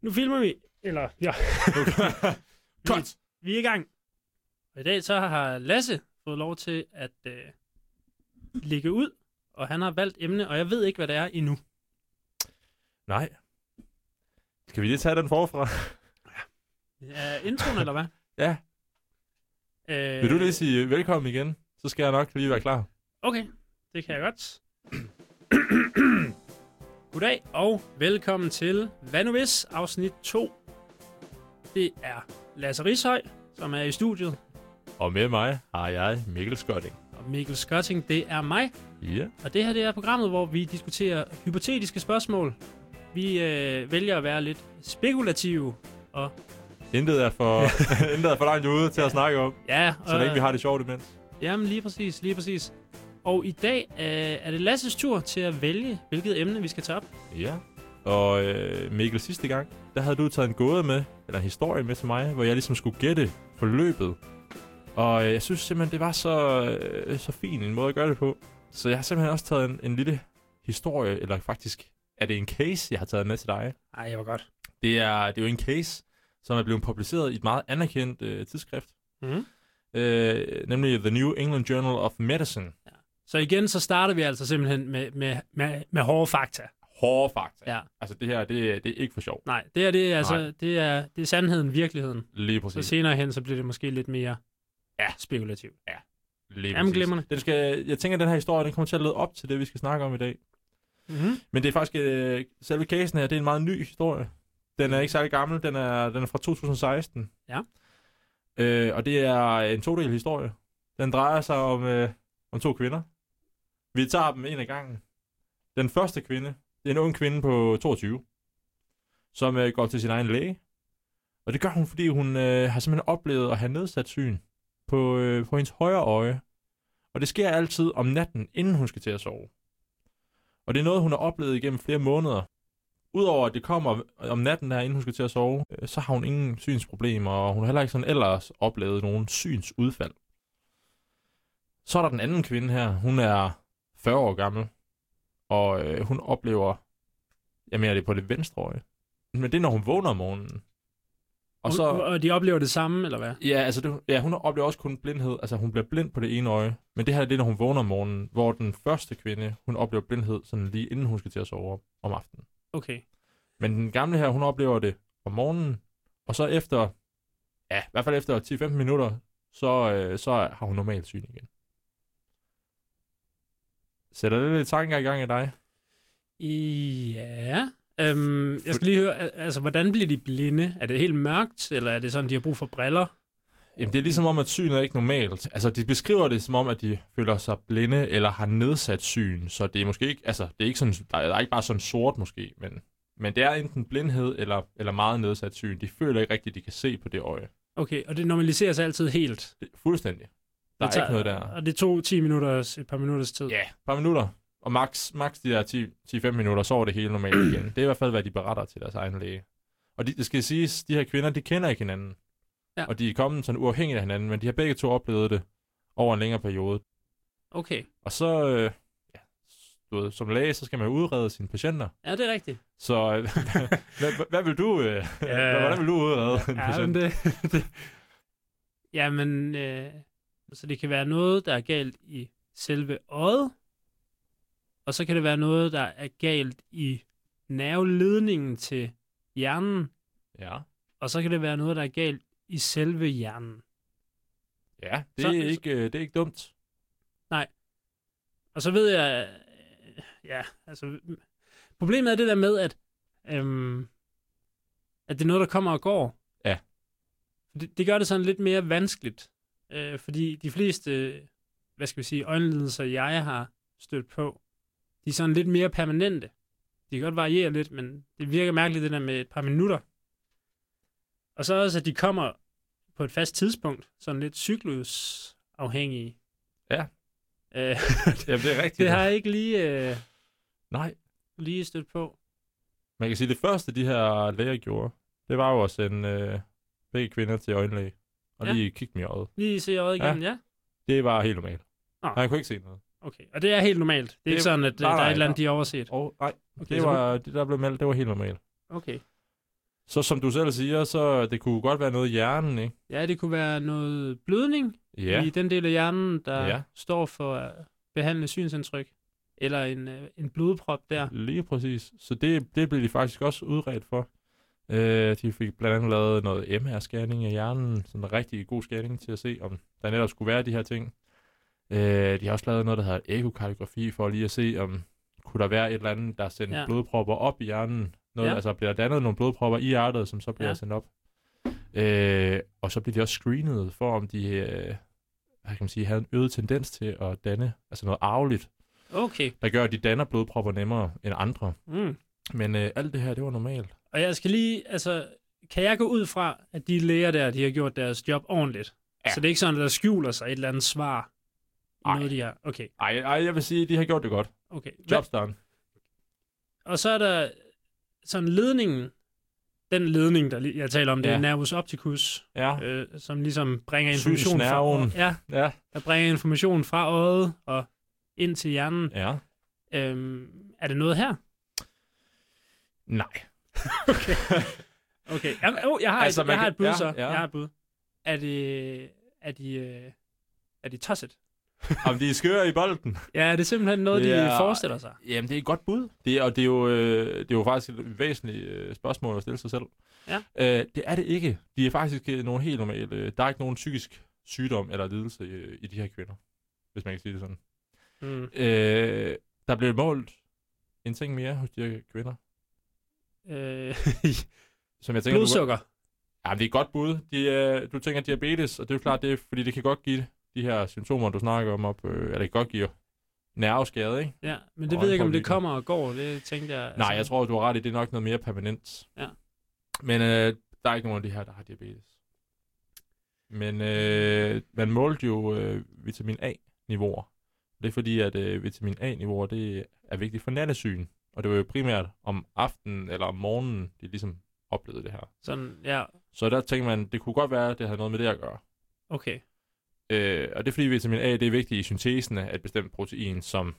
Nu filmer vi. Eller, ja. vi, Cut! vi er i gang. Og i dag så har Lasse fået lov til at øh, ligge ud, og han har valgt emne, og jeg ved ikke, hvad det er endnu. Nej. Skal vi lige tage den forfra? Er introen, eller hvad? Ja. Øh, Vil du lige sige velkommen igen? Så skal jeg nok lige være klar. Okay, det kan jeg godt. Goddag og velkommen til Hvad nu hvis, afsnit 2. Det er Lasse Rishøj, som er i studiet, Og med mig har jeg Mikkel Skotting. og Mikkel Skørting, det er mig. Ja. Og det her det er programmet, hvor vi diskuterer hypotetiske spørgsmål. Vi øh, vælger at være lidt spekulative. Intet er for, intet er for langt ude til at snakke om, Ja, så længe vi har det sjovt imens. Jamen lige præcis, lige præcis. Og i dag øh, er det Lasses tur til at vælge, hvilket emne vi skal tage op. Ja. Og øh, Mikkel, sidste gang, der havde du taget en gåde med, eller en historie med til mig, hvor jeg ligesom skulle gætte forløbet. Og øh, jeg synes simpelthen, det var så, øh, så fin en måde at gøre det på. Så jeg har simpelthen også taget en, en lille historie, eller faktisk er det en case, jeg har taget med til dig. Ej, jeg var godt. Det er, det er jo en case, som er blevet publiceret i et meget anerkendt øh, tidsskrift, Mm. øh, nemlig The New England Journal of Medicine. Så igen, så starter vi altså simpelthen med, med, med, med hårde fakta. Hårde fakta. Ja. Altså det her, det, det er ikke for sjov. Nej, det er, det er, altså, Nej. det er, det er sandheden, virkeligheden. Lige Så præcis. senere hen, så bliver det måske lidt mere Ja. spekulativt. Lige Jamen, glimrende. Den skal, jeg tænker, at den her historie den kommer til at lede op til det, vi skal snakke om i dag. Mm-hmm. Men det er faktisk, øh, selve casen her, det er en meget ny historie. Den er ikke særlig gammel, den er, den er fra 2016. Ja. Øh, og det er en todel historie. Den drejer sig om, øh, om to kvinder. Vi tager dem en af gangen. Den første kvinde, det er en ung kvinde på 22, som øh, går til sin egen læge. Og det gør hun, fordi hun øh, har simpelthen oplevet at have nedsat syn på, øh, på hendes højre øje. Og det sker altid om natten, inden hun skal til at sove. Og det er noget, hun har oplevet igennem flere måneder. Udover at det kommer om natten der, inden hun skal til at sove, øh, så har hun ingen synsproblemer, og hun har heller ikke sådan ellers oplevet nogen synsudfald. Så er der den anden kvinde her. Hun er 40 år gammel, og øh, hun oplever, jeg mener det på det venstre øje, men det er, når hun vågner om morgenen. Og så, Og, de oplever det samme, eller hvad? Ja, altså det, ja, hun oplever også kun blindhed. Altså hun bliver blind på det ene øje. Men det her det er, når hun vågner om morgenen, hvor den første kvinde, hun oplever blindhed sådan lige inden hun skal til at sove om aftenen. Okay. Men den gamle her, hun oplever det om morgenen, og så efter, ja, i hvert fald efter 10-15 minutter, så, øh, så har hun normalt syn igen. Sætter det lidt tanker i gang i dig? Ja. Øhm, jeg skal lige høre, al- altså, hvordan bliver de blinde? Er det helt mørkt, eller er det sådan, de har brug for briller? Jamen, det er ligesom om, at synet er ikke normalt. Altså, de beskriver det som om, at de føler sig blinde eller har nedsat syn. Så det er måske ikke, altså, det er ikke sådan, der er ikke bare sådan sort måske, men, men det er enten blindhed eller, eller meget nedsat syn. De føler ikke rigtigt, at de kan se på det øje. Okay, og det normaliserer sig altid helt. Det, fuldstændig. Der er tager- ikke noget der. Og det tog 10 minutter, et par minutters tid. Ja, et par minutter. Og max, max de der 10 10-5 minutter, så er det hele normalt igen. Det er i hvert fald, hvad de beretter til deres egen læge. Og de, det skal siges, de her kvinder, de kender ikke hinanden. Ja. Og de er kommet sådan uafhængigt af hinanden, men de har begge to oplevet det over en længere periode. Okay, Og så, øh, ja, du ved, som læge, så skal man udrede sine patienter. ja, det er rigtigt. Så øh, hvad, hvad, vil du, øh, Ja. hvordan vil du udrede en Ja, men patient? det, det. Jamen, øh, så det kan være noget, der er galt i selve øjet, og så kan det være noget, der er galt i nerveledningen til hjernen, Ja. og så kan det være noget, der er galt i selve hjernen. ja, det Så- er, ikke, øh, det er ikke dumt. Og så ved jeg, øh, ja, altså, problemet er det der med, at, øhm, at det er noget, der kommer og går. Ja. Det, det gør det sådan lidt mere vanskeligt, øh, fordi de fleste, hvad skal vi sige, øjenlidelser, jeg har stødt på, de er sådan lidt mere permanente. De kan godt variere lidt, men det virker mærkeligt, det der med et par minutter. Og så også, at de kommer på et fast tidspunkt, sådan lidt cyklusafhængige. Ja. Øh, Jamen, det er rigtigt. det har jeg ikke lige, øh, Nej, lige stødt på. man kan sige, det første, de her læger gjorde, det var jo at sende øh, begge kvinder til øjenlæge. Og Ja. lige kigge dem i øjet. Lige se øjet igennem, ja. ja. Det var helt normalt. Nå. Han kunne ikke se noget. Okay, og det er helt normalt. Det er Det- ikke sådan, at øh, nej, der er nej, et eller andet, nej. de har overset. Og, nej, Okay, det, så- var, det der blev meldt, det var helt normalt. Okay. Så som du selv siger, så det kunne godt være noget i hjernen, ikke? Ja, det kunne være noget blødning Ja. i den del af hjernen, der Ja. står for at behandle synsindtryk. Eller en, øh, en blodprop der. Lige præcis. Så det, det blev de faktisk også udredt for. Øh, de fik blandt andet lavet noget MR-scanning af hjernen, sådan en rigtig god scanning til at se, om der netop skulle være de her ting. Øh, de har også lavet noget, der hedder ekokardiografi, for lige at se, om kunne der være et eller andet, der sendte Ja. blodpropper op i hjernen. Noget, Ja. Altså bliver der dannet nogle blodpropper i hjertet, som så bliver ja. sendt op. Øh, og så bliver de også screenet for, om de øh, hvad kan man sige, havde en øget tendens til at danne altså noget arveligt, Okay. der gør, at de danner blodpropper nemmere end andre. Mm. Men øh, alt det her, det var normalt. Og jeg skal lige, altså, kan jeg gå ud fra, at de læger der, de har gjort deres job ordentligt? Ja. Så det er ikke sådan, at der skjuler sig et eller andet svar Ej. noget, de har. Okay, Ej, ej, jeg vil sige, at de har gjort det godt. okay. Jobs done. og så er der sådan ledningen, den ledning, der jeg taler om, det er Ja. nervus opticus, Ja. øh, som ligesom bringer information fra, ja, Ja. der bringer information fra øjet og ind til hjernen. Ja. Øhm, er det noget her? Nej. Okay, Jamen, oh, jeg har, Altså, et, jeg har kan- et bud ja, så. ja. Jeg har et bud. Er det, er de, øh, er de tosset? Om de er skøre i bolden? Ja, er det simpelthen noget, Det de er- forestiller sig? Jamen, det er et godt bud. Det er, og det er, jo, øh, det er jo faktisk et væsentligt øh, spørgsmål at stille sig selv. Ja. Øh, det er det ikke. De er faktisk øh, nogle helt normale. øh, Der er ikke nogen psykisk sygdom eller lidelse i, i de her kvinder, hvis man kan sige det sådan. Mm. Øh, der blev målt en ting mere hos de her kvinder, Øh, som jeg tænker... Du, blodsukker. ja, det er et godt bud. De, øh, du tænker diabetes, og det er jo klart, det er, fordi det kan godt give de her symptomer, du snakker om, op, øh, eller det kan godt give nerveskade, ikke? Ja, men det Og ved jeg ikke, om det kommer og går. Det tænkte jeg. Nej, jeg tror, du har ret i, det er nok noget mere permanent. Ja. Men øh, der er ikke nogen af de her, der har diabetes. Men øh, man målte jo øh, vitamin A-niveauer. Det er fordi, at øh, vitamin A-niveauer, det er vigtigt for nattesyn. Og det var jo primært om aftenen eller om morgenen, de ligesom oplevede det her. Sådan, ja, Så der tænker man, det kunne godt være, at det havde noget med det at gøre. okay. Øh, og det er fordi vitamin A, det er vigtigt i syntesen af et bestemt protein, som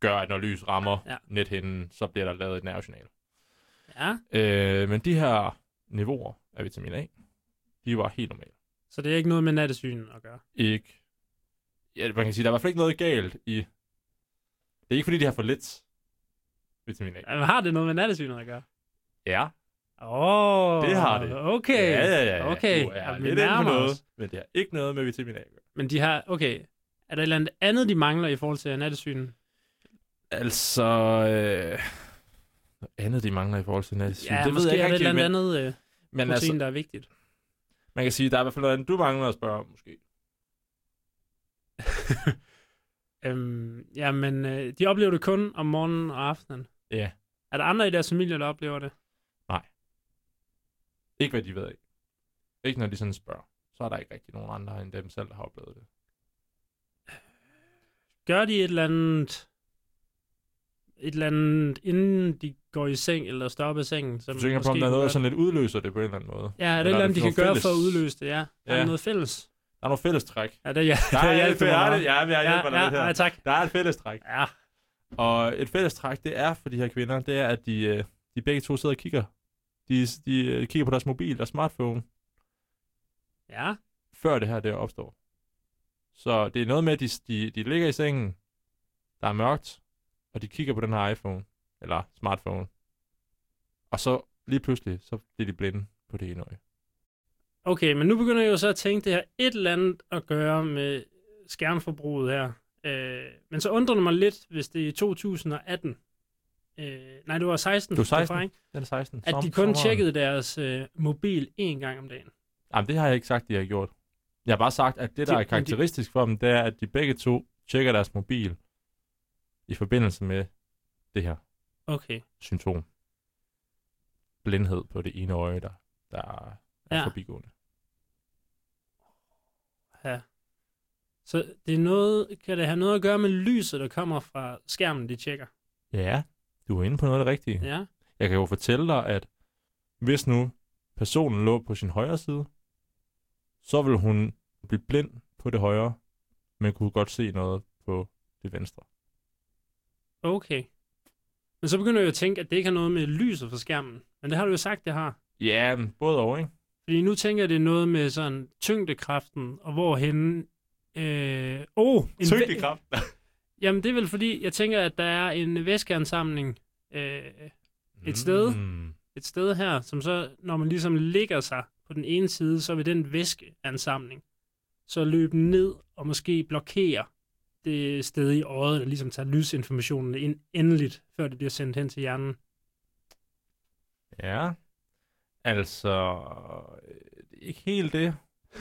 gør, at når lys rammer Ja. ja. nethinden, så bliver der lavet et nervesignal. Ja, Øh, men de her niveauer af vitamin A, de var helt normale. så det er ikke noget med nattesyn at gøre. Ikke, ja, man kan sige, der er i hvert fald ikke noget galt i, det er ikke fordi, de har for lidt vitamin A. Men har det noget med nattesynet at gøre? Ja, Åh, oh, Det har det. Okay. ja, ja, ja, ja. Okay, Du er ja, vi lidt inde på nærmer noget, os. men det har ikke noget med vitamin A at gøre. Men de har, okay. Er der et eller andet de mangler i forhold til nattesynet? Altså, øh, noget andet, de mangler i forhold til nattesyn. Ja, det ved jeg er ikke det et rigtigt, eller men, andet øh, men protein, altså, der er vigtigt. man kan sige, der er i hvert fald noget andet, du mangler at spørge om, måske. Øhm, ja, men øh, de oplever det kun om morgenen og aftenen. Ja, Er der andre i deres familie, der oplever det? ikke hvad de ved af. Ikke når de sådan spørger. Så er der ikke rigtig nogen andre end dem selv, der har oplevet det. Gør de et eller andet, et eller andet, inden de går i seng eller står op i sengen? Som Du tænker på, om der er noget, der sådan lidt udløser det på en eller anden måde. Ja, er det et Eller eller er andet, de kan noget gøre for at fælles? udløse det? Ja, er Ja. der noget fælles? Der er nogle fællestræk. Ja, det, ja, Der er, det er meget. det. Ja, men jeg hjælper ja, dig ja, ja, tak. Der er et fællestræk. Ja, Og et fællestræk, det er for de her kvinder, det er, at de, øh, de begge to sidder og kigger. De, de øh, kigger på deres mobil, deres smartphone, ja. før det her det opstår. Så det er noget med, at de, de, de ligger i sengen, der er mørkt, og de kigger på den her iPhone, eller smartphone. Og så lige pludselig, så bliver de blinde på det ene øje. Okay, men nu begynder jeg jo så at tænke, det har et eller andet at gøre med skærmforbruget her. Øh, men så undrer det mig lidt, hvis det er i 2018. Øh, nej, det var 16. Det var 16. Fra, ikke? Den er 16. At Som- de kun sommeren. tjekkede deres øh, mobil én gang om dagen. Jamen, det har jeg ikke sagt, de har gjort. Jeg har bare sagt, at det, der De- er men de- karakteristisk for dem, det er, at de begge to tjekker deres mobil i forbindelse med det her Okay. symptom. Blindhed på det ene øje, der, der er ja. forbigående. Ja. Så det er noget, kan det have noget at gøre med lyset, der kommer fra skærmen, de tjekker? Ja, du er inde på noget af det rigtige. Ja. Jeg kan jo fortælle dig, at hvis nu personen lå på sin højre side, så vil hun blive blind på det højre, men kunne godt se noget på det venstre. Okay. Men så begynder jeg jo at tænke, at det ikke har noget med lyset fra skærmen. Men det har du jo sagt, det har. Ja, både og, ikke? Fordi nu tænker jeg, det er noget med sådan tyngdekraften, og hvorhen... Øh, oh, en Tyngdekraft. Jamen, det er vel fordi, jeg tænker, at der er en væskeansamling øh, Et sted? Mm. et sted her, som så, når man ligesom ligger sig på den ene side, så vil den væskeansamling så løbe ned og måske blokere det sted i øjet, der ligesom tager lysinformationen ind endeligt, før det bliver sendt hen til hjernen. Ja. Altså, øh, ikke helt det.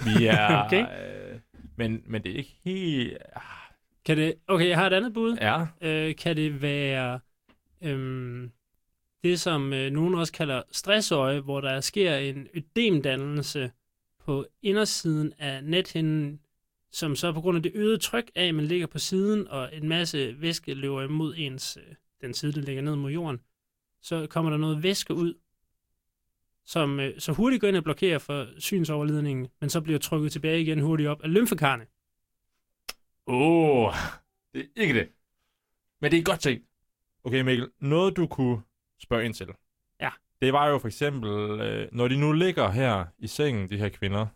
Vi er... Okay. øh, men, men det er ikke helt... ah, Kan det, okay, jeg har et andet bud. Ja. Øh, kan det være øhm, det, som øh, nogen også kalder stressøje, hvor der sker en ødemdannelse på indersiden af nethinden, som så på grund af det øgede tryk af, at man ligger på siden, og en masse væske løber imod ens, øh, den side, der ligger ned mod jorden, så kommer der noget væske ud, som øh, så hurtigt går ind og blokerer for synsoverledningen, men så bliver trykket tilbage igen hurtigt op af lymfekarne. Åh, oh, det er ikke det. Men det er godt tænkt. Okay, Mikkel, noget du kunne spørge ind til. Ja. Det var jo for eksempel, øh, når de nu ligger her i sengen, de her kvinder,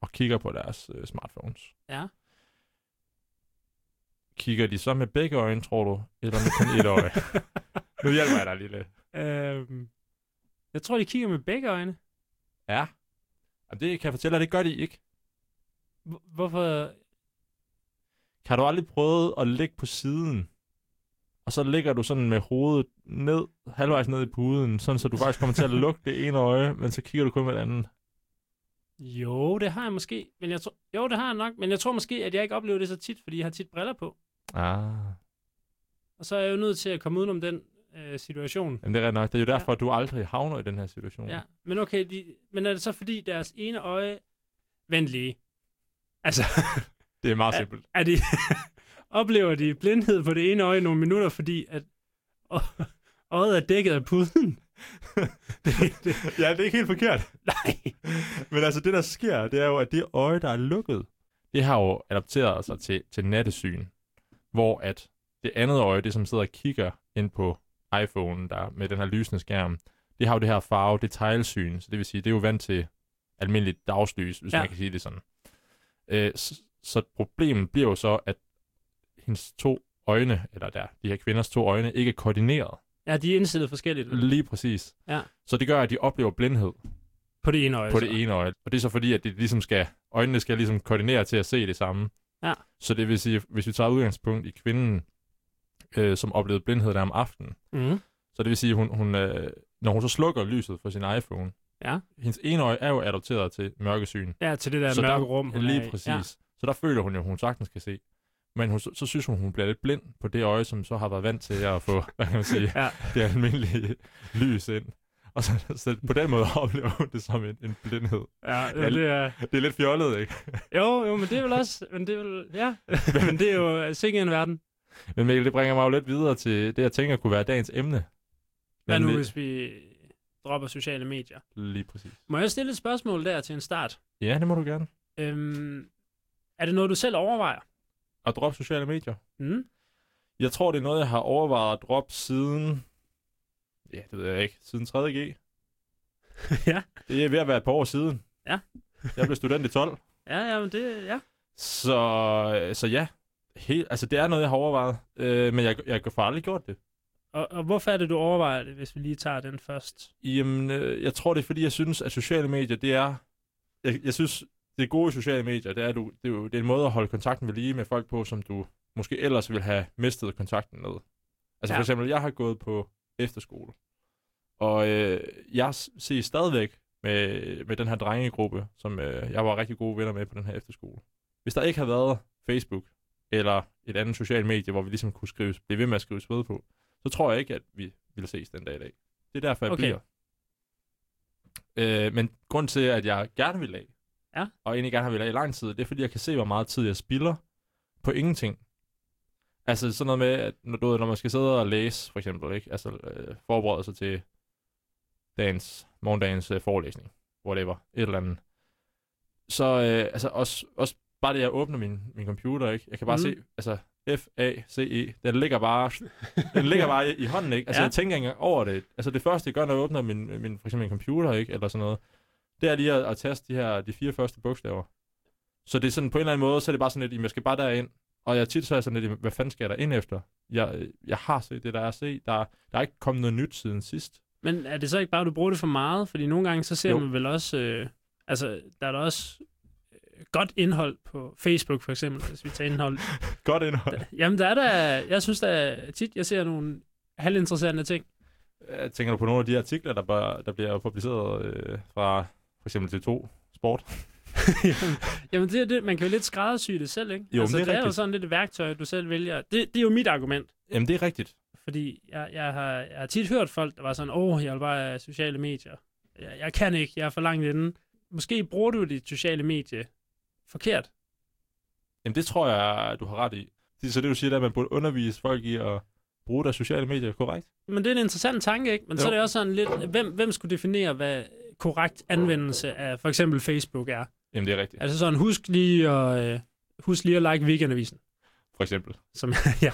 og kigger på deres øh, smartphones. Ja. Kigger de så med begge øjne, tror du, eller med kun et øje? nu hjælper jeg dig lige lidt. Øhm, jeg tror, de kigger med begge øjne. Ja. Jamen, det kan jeg fortælle dig, det gør de ikke. Hvor- Hvorfor? Har du aldrig prøvet at ligge på siden, og så ligger du sådan med hovedet ned, halvvejs ned i puden, sådan så du faktisk kommer til at lukke det ene øje, men så kigger du kun med det andet. Jo, det har jeg måske. Men jeg tror, jo, det har jeg nok. Men jeg tror måske, at jeg ikke oplever det så tit, fordi jeg har tit briller på. Ah. Og så er jeg jo nødt til at komme udenom den øh, situation. Jamen, det er nok. Det er jo derfor, ja. du aldrig havner i den her situation. Ja, men okay, de, men er det så fordi deres ene øje... Vent lige. Altså, Det er meget simpelt. er de... oplever de blindhed på det ene øje i nogle minutter, fordi at øjet er dækket af puden? det, det, Ja, det er ikke helt forkert. nej. Men altså, det der sker, det er jo, at det øje, der er lukket, det har jo adapteret sig til, til nattesyn. Hvor at det andet øje, det som sidder og kigger ind på iPhone, der med den her lysende skærm, det har jo det her farve, det teglsyn. Så det vil sige, det er jo vant til almindeligt dagslys, hvis Ja. man kan sige det sådan. Øh, så, så problemet bliver jo så, at hendes to øjne, eller der, de her kvinders to øjne, ikke er koordineret. Ja, de er indstillet forskelligt Lige præcis. Ja. Så det gør, at de oplever blindhed på det ene øje. på så. det ene øje. Og det er så fordi, at det ligesom skal, øjnene skal ligesom koordinere til at se det samme. Ja. Så det vil sige, hvis vi tager udgangspunkt i kvinden, øh, som oplevede blindhed der om aftenen, Mm. så det vil sige, hun, hun, øh, når hun så slukker lyset for sin iPhone, Ja. hendes ene øje er jo adopteret til mørkesyn. ja, til det der Så der- mørke rum. hun er Lige præcis. Ja. Så der føler hun jo, at hun sagtens kan se. Men hun, så, så synes hun, hun bliver lidt blind på det øje, som så har været vant til at få, hvad kan man sige, Ja. det almindelige lys ind. Og så, så på den måde oplever hun det som en, en blindhed. Ja, Ja, det er, Det er lidt fjollet, ikke? jo, jo, men det er vel også, men det er vel, ja, men det er jo sikkert en verden. Men Mikkel, det bringer mig jo lidt videre til det, jeg tænker kunne være dagens emne. Hvad nu, hvis vi dropper sociale medier? Lige præcis. Må jeg stille et spørgsmål der til en start? Ja, det må du gerne. Øhm, er det noget, du selv overvejer? At droppe sociale medier. Mm? Jeg tror, det er noget, jeg har overvejet at droppe siden... Ja, det ved jeg ikke. Siden 3.G. ja. Det er ved at være et par år siden. Ja. jeg blev student i 12. Ja, ja, men det, ja. Så, så ja. Helt, altså, det er noget, jeg har overvejet. Øh, men jeg, jeg har aldrig gjort det. Og, og hvorfor er det, du overvejer det, hvis vi lige tager den først? Jamen, øh, jeg tror, det er, fordi jeg synes, at sociale medier, det er... Jeg, jeg synes, det gode i sociale medier, det er, du, det, er jo, det er en måde at holde kontakten ved lige med folk på, som du måske ellers ville have mistet kontakten med. Altså Ja. for eksempel, jeg har gået på efterskole, og øh, jeg ses stadigvæk med, med den her drengegruppe, som øh, jeg var rigtig gode venner med på den her efterskole. Hvis der ikke havde været Facebook, eller et andet socialt medie, hvor vi ligesom kunne skrives, blive ved med at skrives ved på, så tror jeg ikke, at vi ville ses den dag i dag. Det er derfor, jeg Okay. bliver. Øh, men grund til, at jeg gerne vil af, Ja. og egentlig gerne har vil af i lang tid, det er, fordi jeg kan se, hvor meget tid jeg spilder på ingenting. Altså sådan noget med, at når, du når man skal sidde og læse, for eksempel, ikke? Altså øh, forberede sig til dagens, morgendagens øh, forelæsning, whatever, et eller andet. Så øh, altså også, også bare det, jeg åbner min, min computer, ikke? Jeg kan bare Mhm. se, altså F-A-C-E. Den ligger bare, den ligger bare i, i hånden, ikke? Altså, Ja. jeg tænker ikke engang over det. Altså, det første, jeg gør, når jeg åbner min, min, for eksempel min computer, ikke? Eller sådan noget, det er lige at, at taste de her, de fire første bogstaver. Så det er sådan, på en eller anden måde, så er det bare sådan lidt, jeg skal bare derind. Og jeg tit så er jeg sådan lidt, hvad fanden skal jeg der ind efter? Jeg, jeg har set det, der er at se. Der, der er ikke kommet noget nyt siden sidst. Men er det så ikke bare, at du bruger det for meget? Fordi nogle gange, så ser Jo. man vel også... Øh, altså, der er der også godt indhold på Facebook, for eksempel, hvis vi tager indhold. Godt indhold. Jamen, der er der... Jeg synes da tit, jeg ser nogle halvinteressante ting. Jeg tænker du på nogle af de artikler, der, bare, der bliver publiceret øh, fra for eksempel T2 Sport? jamen, jamen, det er det. Man kan jo lidt skræddersy det selv, ikke? Jo, altså, det er det er jo sådan lidt et værktøj, du selv vælger. Det, det er jo mit argument. Jamen, det er rigtigt. Fordi jeg, jeg, har, jeg har tit hørt folk, der var sådan, åh, oh, jeg vil bare have sociale medier. Jeg, jeg kan ikke, jeg er for langt inden. Måske bruger du dit sociale medie forkert. Jamen, det tror jeg, du har ret i. Så det, du siger, det er, at man burde undervise folk i at bruge deres sociale medier korrekt? Men det er en interessant tanke, ikke? Men jo. så er det også sådan lidt, hvem, hvem skulle definere, hvad korrekt anvendelse af for eksempel Facebook er? Jamen, det er rigtigt. Altså sådan, husk lige at, øh, husk lige at like weekendavisen, For eksempel. som jeg,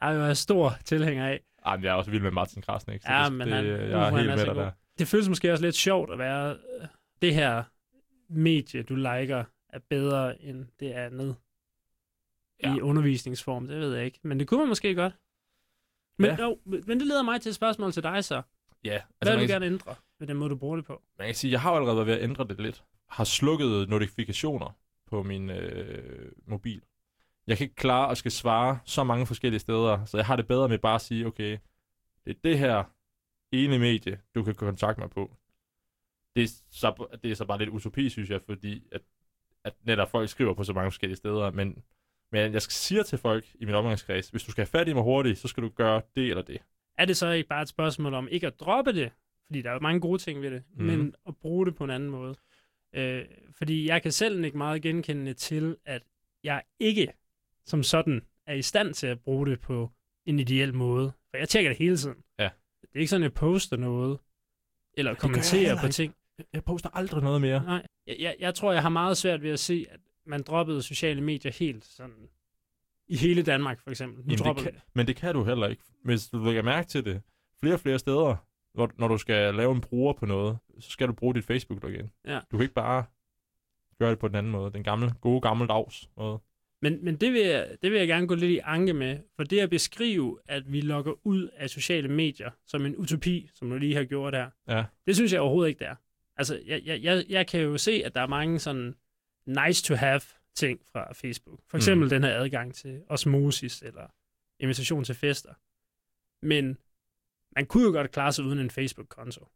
jeg er jo stor tilhænger af. Ej, men jeg er også vild med Martin Krasnik. Så Ja, det, men det, han- jeg er han helt er med så dig der. Det føles måske også lidt sjovt at være øh, det her medie, du liker, er bedre end det andet ja. I undervisningsform. Det ved jeg ikke. Men det kunne man måske godt. Men, ja. Jo, men det leder mig til et spørgsmål til dig så. Ja, Hvad altså, vil man, du gerne ændre ved den måde, du bruger det på? man kan sige, jeg har allerede været ved at ændre det lidt. Har slukket notifikationer på min øh, mobil. Jeg kan ikke klare at skal svare så mange forskellige steder, så jeg har det bedre med bare at sige, okay, det er det her ene medie, du kan kontakte mig på. Det er så, det er så bare lidt utopi, synes jeg, fordi at, at netop folk skriver på så mange forskellige steder, men, men jeg skal sige til folk i min omgangskreds, hvis du skal have fat i mig hurtigt, så skal du gøre det eller det. Er det så ikke bare et spørgsmål om ikke at droppe det? Fordi der er mange gode ting ved det, mm. Men at bruge det på en anden måde. Øh, fordi jeg kan selv ikke meget genkende til, at jeg ikke som sådan er i stand til at bruge det på en ideel måde. For jeg tjekker det hele tiden. Ja. Det er ikke sådan, at jeg poster noget, eller jeg kommenterer på ting. Jeg- poster aldrig noget mere. Nej, jeg, jeg, jeg tror, jeg har meget svært ved at se, at man droppede sociale medier helt sådan i hele Danmark, for eksempel. Nu Jamen, det kan, men det kan du heller ikke. Hvis du lægger mærke til det, flere og flere steder, hvor, når du skal lave en bruger på noget, så skal du bruge dit Facebook-login. Ja. Du kan ikke bare gøre det på den anden måde. Den gamle, gode gammeldags måde. Men, men det, vil jeg, det vil jeg gerne gå lidt i anke med, for det at beskrive, at vi logger ud af sociale medier som en utopi, som du lige har gjort her, Ja. det synes jeg overhovedet ikke, det er. Altså, jeg, jeg, jeg, jeg kan jo se, at der er mange sådan nice to have ting fra Facebook. For eksempel mm. den her adgang til osmosis eller invitation til fester. Men man kunne jo godt klare sig uden en Facebook-konto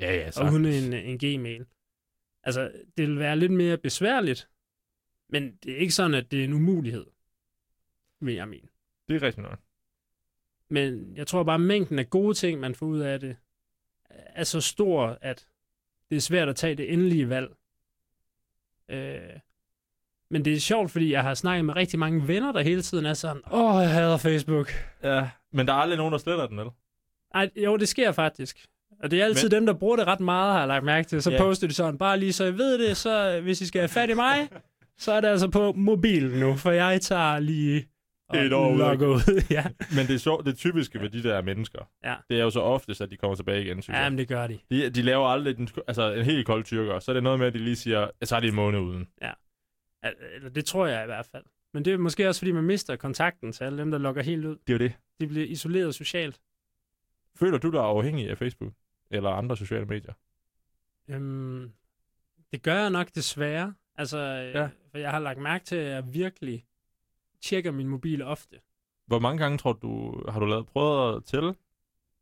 Ja, ja, og uden en, en Gmail. Altså, det vil være lidt mere besværligt, men det er ikke sådan, at det er en umulighed, vil jeg mene. Det er rigtigt nok. Men jeg tror bare, at mængden af gode ting, man får ud af det, er så stor, at det er svært at tage det endelige valg. Øh, men det er sjovt, fordi jeg har snakket med rigtig mange venner, der hele tiden er sådan, åh, jeg hader Facebook. Ja, men der er aldrig nogen, der sletter den, vel? Ej, jo, det sker faktisk. Og det er altid Men- dem, der bruger det ret meget, har jeg lagt mærke til. Så Ja. poster de sådan, bare lige så I ved det, så øh, hvis I skal have fat i mig, så er det altså på mobilen nu, for jeg tager lige Et år ud. ud. ja. Men det er sjovt, det typiske ved de der mennesker, Ja. det er jo så oftest, at de kommer tilbage igen, synes jeg. Jamen, det gør de. De, de laver aldrig den, altså en helt kold tyrker, så er det noget med, at de lige siger, jeg tager det en måned uden. Al- Eller det tror jeg i hvert fald. Men det er måske også, fordi man mister kontakten til alle dem, der logger helt ud. Det er jo det. De bliver isoleret socialt. Føler du dig afhængig af Facebook? Eller andre sociale medier? Øhm, det gør jeg nok desværre. Altså, ja. Ja. for jeg har lagt mærke til, at jeg virkelig tjekker min mobil ofte. Hvor mange gange tror du, har du lavet prøvet at tælle?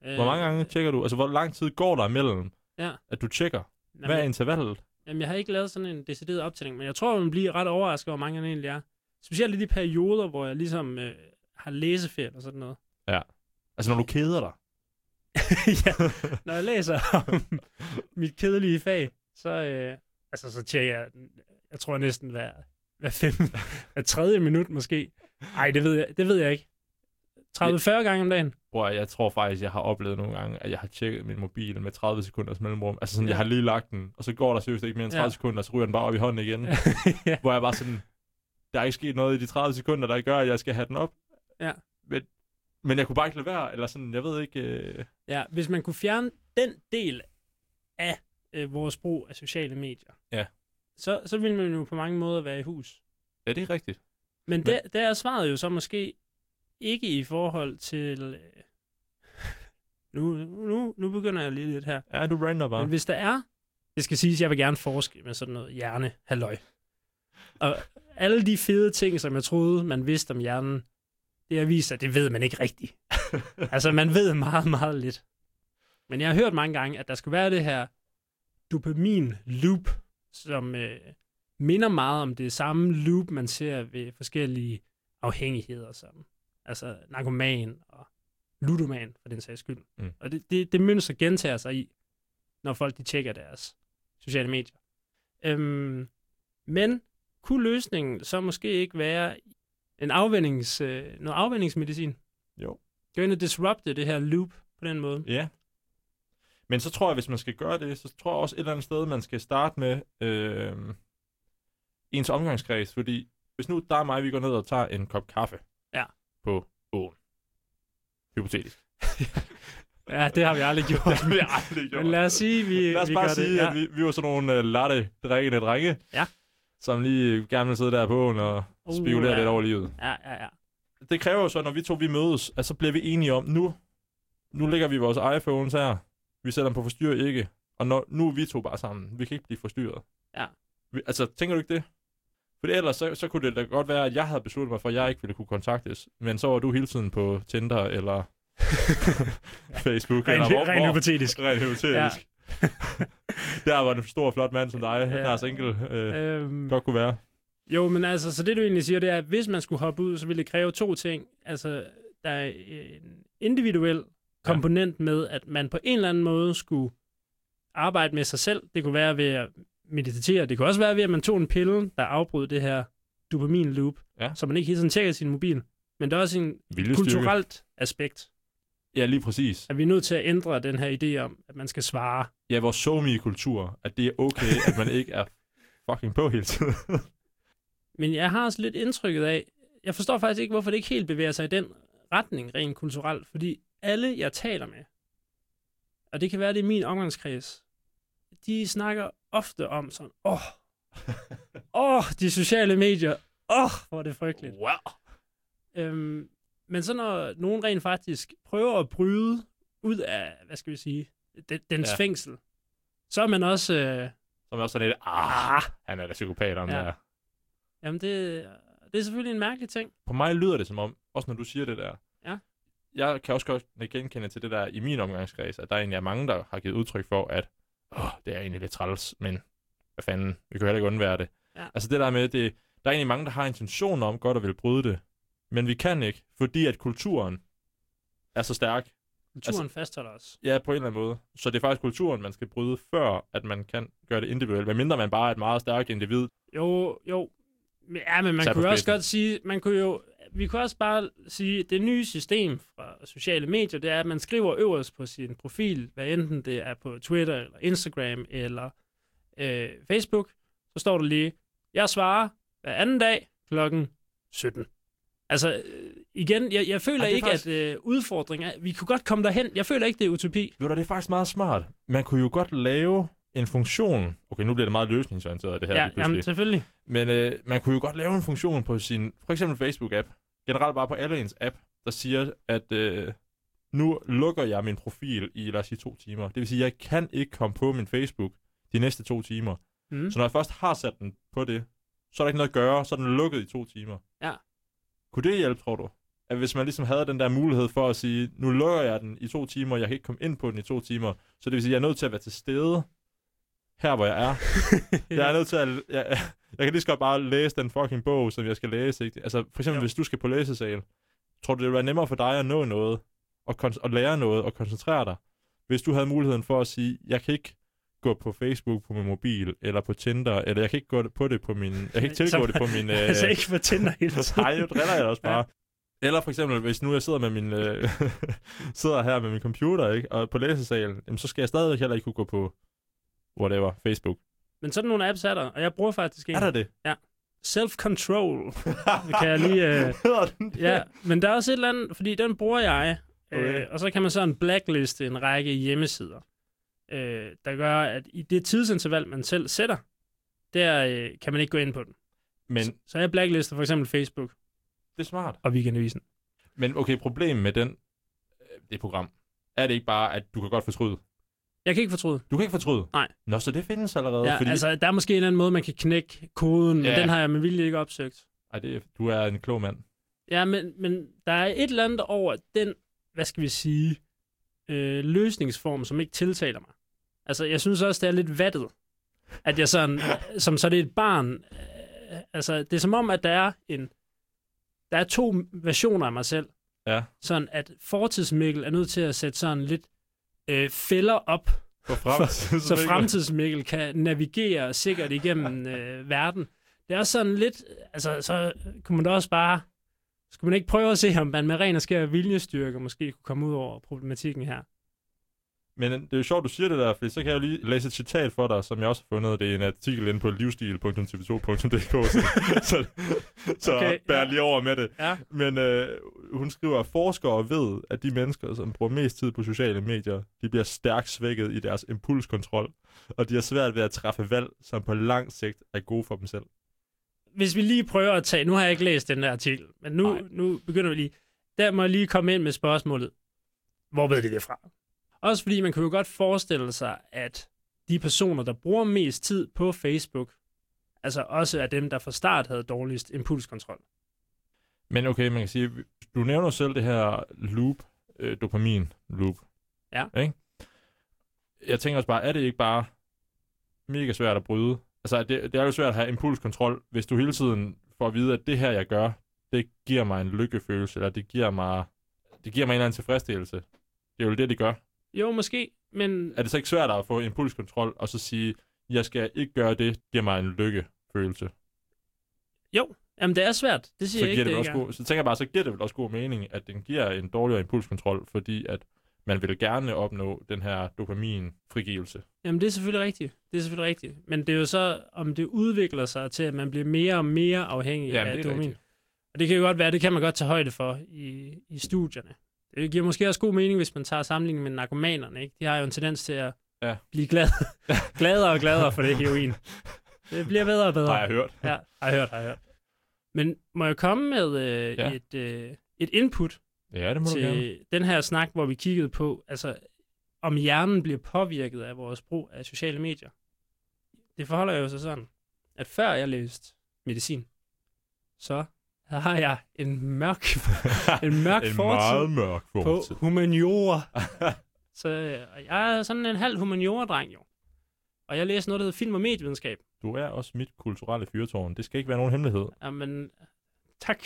Hvor mange gange tjekker du? Altså, hvor lang tid går der imellem, Ja. at du tjekker? Jamen, Hvad er intervallet? Jamen, jeg har ikke lavet sådan en decideret optælling, men jeg tror, man bliver ret overrasket over, hvor mange der egentlig er. Specielt i de perioder, hvor jeg ligesom øh, har læseferie og sådan noget. Altså, når du keder dig. ja, når jeg læser om mit kedelige fag, så, øh, altså, så tjekker jeg, jeg tror næsten hver, hver, fem, hver tredje minut måske. Nej, det ved jeg, det ved jeg ikke. 30-40 gange om dagen. Bror, jeg tror faktisk, jeg har oplevet nogle gange, at jeg har tjekket min mobil med 30 sekunders mellemrum. Altså sådan, Ja. jeg har lige lagt den, og så går der seriøst ikke mere end 30 Ja. sekunder, og så ryger den bare op i hånden igen. ja. hvor jeg bare sådan, der er ikke sket noget i de 30 sekunder, der gør, at jeg skal have den op. Ja. Men, men jeg kunne bare ikke lade være, eller sådan, jeg ved ikke... Øh... Ja, hvis man kunne fjerne den del af øh, vores brug af sociale medier, Ja. Så, så ville man jo på mange måder være i hus. Ja, det er rigtigt. Men der, der er svaret jo så måske ikke i forhold til... Øh, nu, nu, nu begynder jeg lige lidt her. Ja, du brander bare. Men hvis der er... Det skal siges, at jeg vil gerne forske med sådan noget hjerne halløj. Og alle de fede ting, som jeg troede, man vidste om hjernen, det har vist sig, at det ved man ikke rigtigt. altså, man ved meget, meget lidt. Men jeg har hørt mange gange, at der skulle være det her dopamin-loop, som øh, minder meget om det samme loop, man ser ved forskellige afhængigheder, som altså narkoman og ludoman, for den sags skyld. Mm. Og det, det, det mønster gentager sig i, når folk de tjekker deres sociale medier. Øhm, men kunne løsningen så måske ikke være en afvændings, øh, noget afvændingsmedicin? Jo. Gå ind og disrupte det her loop på den måde. Ja. Men så tror jeg, hvis man skal gøre det, så tror jeg også et eller andet sted, man skal starte med øh, ens omgangskreds. Fordi hvis nu der er mig, vi går ned og tager en kop kaffe Ja. på åen. Hypotetisk. Ja, det har vi aldrig gjort. Det har vi aldrig gjort. Men lad os sige, vi, Lad os vi bare sige, det. Ja. at vi, vi var sådan nogle uh, latte drikkende drenge, Ja. som lige gerne vil sidde der på åen og Uh, spekulere ja. lidt over livet. Ja, ja, ja. Det kræver jo så, når vi to vi mødes, at så bliver vi enige om, nu, nu lægger vi vores iPhones her, vi sætter dem på forstyr ikke, og når, nu er vi to bare sammen. Vi kan ikke blive forstyrret. Ja. Vi, altså, tænker du ikke det? For ellers, så, så kunne det da godt være, at jeg havde besluttet mig for, at jeg ikke ville kunne kontaktes. Men så var du hele tiden på Tinder eller Facebook. eller Rent, hvor, rent hypotetisk. Rent hypotetisk. Ja. der var en stor, flot mand som dig, Ja. ja. der er single, øh, Øhm, godt kunne være. Jo, men altså, så det du egentlig siger, det er, at hvis man skulle hoppe ud, så ville det kræve to ting. Altså, der er en individuel komponent ja. med, at man på en eller anden måde skulle arbejde med sig selv. Det kunne være ved at meditere. Det kunne også være ved, at man tog en pille, der afbrød det her dopamin-loop, Ja. så man ikke hele tiden tjekker sin mobil. Men der er også en kulturelt aspekt, Ja, lige præcis. at vi er nødt til at ændre den her idé om, at man skal svare. Ja, vores somi kultur at det er okay, at man ikke er fucking på hele tiden. Men jeg har også lidt indtrykket af, jeg forstår faktisk ikke, hvorfor det ikke helt bevæger sig i den retning rent kulturelt, fordi alle, jeg taler med, og det kan være, det er min omgangskreds, de snakker ofte om sådan, åh, åh, oh, de sociale medier, åh, oh, hvor er det frygteligt. wow. Øhm, men så når nogen rent faktisk prøver at bryde ud af, hvad skal vi sige, den, dens Ja. fængsel, så er man også, øh, Som er også sådan lidt, ah, ah, han er da psykopat om Ja. ja. der. jamen det, det er selvfølgelig en mærkelig ting. På mig lyder det som om, også når du siger det der. Ja. Jeg kan også godt genkende til det der i min omgangskreds, at der egentlig er mange, der har givet udtryk for, at åh, det er egentlig lidt træls, men hvad fanden, vi kan jo heller ikke undvære det. Ja. Altså det der med, det, der er egentlig mange, der har intention om godt at vil bryde det, men vi kan ikke, fordi at kulturen er så stærk, Kulturen altså, fastholder os. Ja, på en eller anden måde. Så det er faktisk kulturen, man skal bryde, før at man kan gøre det individuelt. Hvad mindre man bare er et meget stærkt individ. Jo, jo. Men- Ja, men man Sat kunne jo også godt sige, man kunne jo, vi kunne også bare sige, det nye system fra sociale medier, det er, at man skriver øverst på sin profil, hvad enten det er på Twitter, eller Instagram, eller øh, Facebook, så står der lige, jeg svarer hver anden dag klokken 17. Altså, øh, igen, jeg, jeg føler Ej, ikke, faktisk- at øh, udfordringen er, vi kunne godt komme derhen. Jeg føler ikke, det er utopi. Ved du, det er faktisk meget smart. Man kunne jo godt lave en funktion. Okay, nu bliver det meget løsningsorienteret, det her. Ja, lige jamen, selvfølgelig. Men øh, man kunne jo godt lave en funktion på sin, for eksempel Facebook-app, generelt bare på alle ens app, der siger, at øh, nu lukker jeg min profil i, lad os sige, to timer. Det vil sige, at jeg kan ikke komme på min Facebook de næste to timer. Mm. Så når jeg først har sat den på det, så er der ikke noget at gøre, så er den lukket i to timer. Ja. Kunne det hjælpe, tror du? At hvis man ligesom havde den der mulighed for at sige, nu lukker jeg den i to timer, jeg kan ikke komme ind på den i to timer, så det vil sige, at jeg er nødt til at være til stede her, hvor jeg er. Jeg er nødt til at... Jeg, jeg kan lige så godt bare læse den fucking bog, som jeg skal læse. Ikke? Altså, for eksempel, Jo. jo. hvis du skal på læsesal, tror du, det ville være nemmere for dig at nå noget, og, kon- og lære noget, og koncentrere dig, hvis du havde muligheden for at sige, jeg kan ikke gå på Facebook på min mobil, eller på Tinder, eller jeg kan ikke gå på det på min... Jeg kan ikke tilgå det på min... Øh, altså ikke på Tinder hele tiden. Nej, nu driller jeg også bare. Eller for eksempel, hvis nu jeg sidder med min øh, sidder her med min computer, ikke, og på læsesalen, jamen, så skal jeg stadig heller ikke kunne gå på whatever, Facebook. Men sådan nogle apps er der, og jeg bruger faktisk en. Er der det? Ja. self-control. Det kan jeg lige... Øh, ja, men der er også et eller andet, fordi den bruger jeg, øh, Okay. og så kan man sådan blackliste en række hjemmesider, øh, der gør, at i det tidsinterval, man selv sætter, der øh, kan man ikke gå ind på den. Men Så, så jeg blacklister for eksempel Facebook det er smart. og Weekendavisen. Men okay, problemet med den, øh, det program, er det ikke bare, at du kan godt fortryde? Jeg kan ikke fortryde. Du kan ikke fortryde? Nej. Nå, så det findes allerede. Ja, fordi... altså, der er måske en eller anden måde, man kan knække koden, men Ja. den har jeg med vilje ikke opsøgt. Ej, det, er- du er en klog mand. Ja, men, men der er et eller andet over den, hvad skal vi sige, øh, løsningsform, som ikke tiltaler mig. Altså, jeg synes også, det er lidt vattet, at jeg sådan, som så det er et barn, øh, altså, det er som om, at der er en, der er to versioner af mig selv. Ja. Sådan, at fortidsmikkel er nødt til at sætte sådan lidt øh, fælder op, For fremtiden. så fremtidsmikkel kan navigere sikkert igennem øh, verden. Det er også sådan lidt, altså så kunne man da også bare, skulle man ikke prøve at se, om man med ren og skær viljestyrke måske kunne komme ud over problematikken her. Men det er jo sjovt, du siger det der, for så kan jeg jo lige læse et citat for dig, som jeg også har fundet. Det er en artikel inde på livsstil.tv2.dk, så, så, så Okay, bær ja. lige over med det. Ja. Men øh, hun skriver, at forskere ved, at de mennesker, som bruger mest tid på sociale medier, de bliver stærkt svækket i deres impulskontrol, og de har svært ved at træffe valg, som på lang sigt er gode for dem selv. Hvis vi lige prøver at tage, nu har jeg ikke læst den der artikel, men nu, Nej. nu begynder vi lige, der må jeg lige komme ind med spørgsmålet, hvor ved de det fra? Også fordi man kan jo godt forestille sig, at de personer, der bruger mest tid på Facebook, altså også er dem, der fra start havde dårligst impulskontrol. Men okay, man kan sige, du nævner selv det her loop, øh, dopamin loop. Ja. Ikke? Jeg tænker også bare, er det ikke bare mega svært at bryde? Altså, det, det er jo svært at have impulskontrol, hvis du hele tiden får at vide, at det her, jeg gør, det giver mig en lykkefølelse, eller det giver mig, det giver mig en eller anden tilfredsstillelse. Det er jo det, det gør. Jo, måske, men Er det så ikke svært at få impulskontrol, og så sige, jeg skal ikke gøre det, det giver mig en lykkefølelse? jo, jamen det er svært. Det siger så jeg ikke, det det også god, så tænker jeg bare, så giver det vel også god mening, at den giver en dårligere impulskontrol, fordi at man vil gerne opnå den her dopamin-frigivelse. Jamen det er selvfølgelig rigtigt. Det er selvfølgelig rigtigt. Men det er jo så, om det udvikler sig til, at man bliver mere og mere afhængig Jamen, af det dopamin. rigtigt. Og det kan jo godt være, det kan man godt tage højde for i, i studierne. Det giver måske også god mening, hvis man tager sammenligning med narkomanerne. Ikke? De har jo en tendens til at Ja. blive glad, gladere og gladere for det heroin. Det bliver bedre og bedre. Har jeg hørt. Ja, har jeg hørt, har jeg hørt. Men må jeg komme med øh, Ja. et, øh, et input Ja, det må du gerne. til den her snak, hvor vi kiggede på, altså, om hjernen bliver påvirket af vores brug af sociale medier. Det forholder jo sig sådan, at før jeg læste medicin, så har jeg en mørk, en mørk en fortid meget mørk på fortid. humaniora. så øh, jeg er sådan en halv humaniora-dreng jo. Og jeg læste noget, der hedder film- og medievidenskab. Du er også mit kulturelle fyrtårn. Det skal ikke være nogen hemmelighed. Jamen, tak.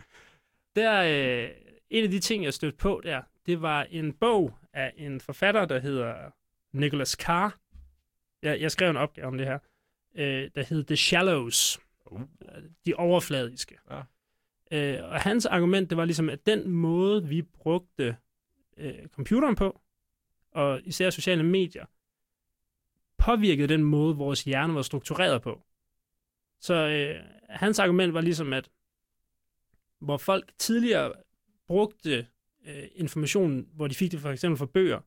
der, øh, en af de ting, jeg stødte på der, det var en bog af en forfatter, der hedder Nicholas Carr. Jeg, jeg skrev en opgave om det her, øh, der hed The Shallows. Uh. De overfladiske. Ja. Øh, og hans argument, det var ligesom, at den måde, vi brugte øh, computeren på, og især sociale medier, påvirkede den måde, vores hjerne var struktureret på. Så øh, hans argument var ligesom, at hvor folk tidligere brugte øh, information, hvor de fik det for eksempel fra bøger,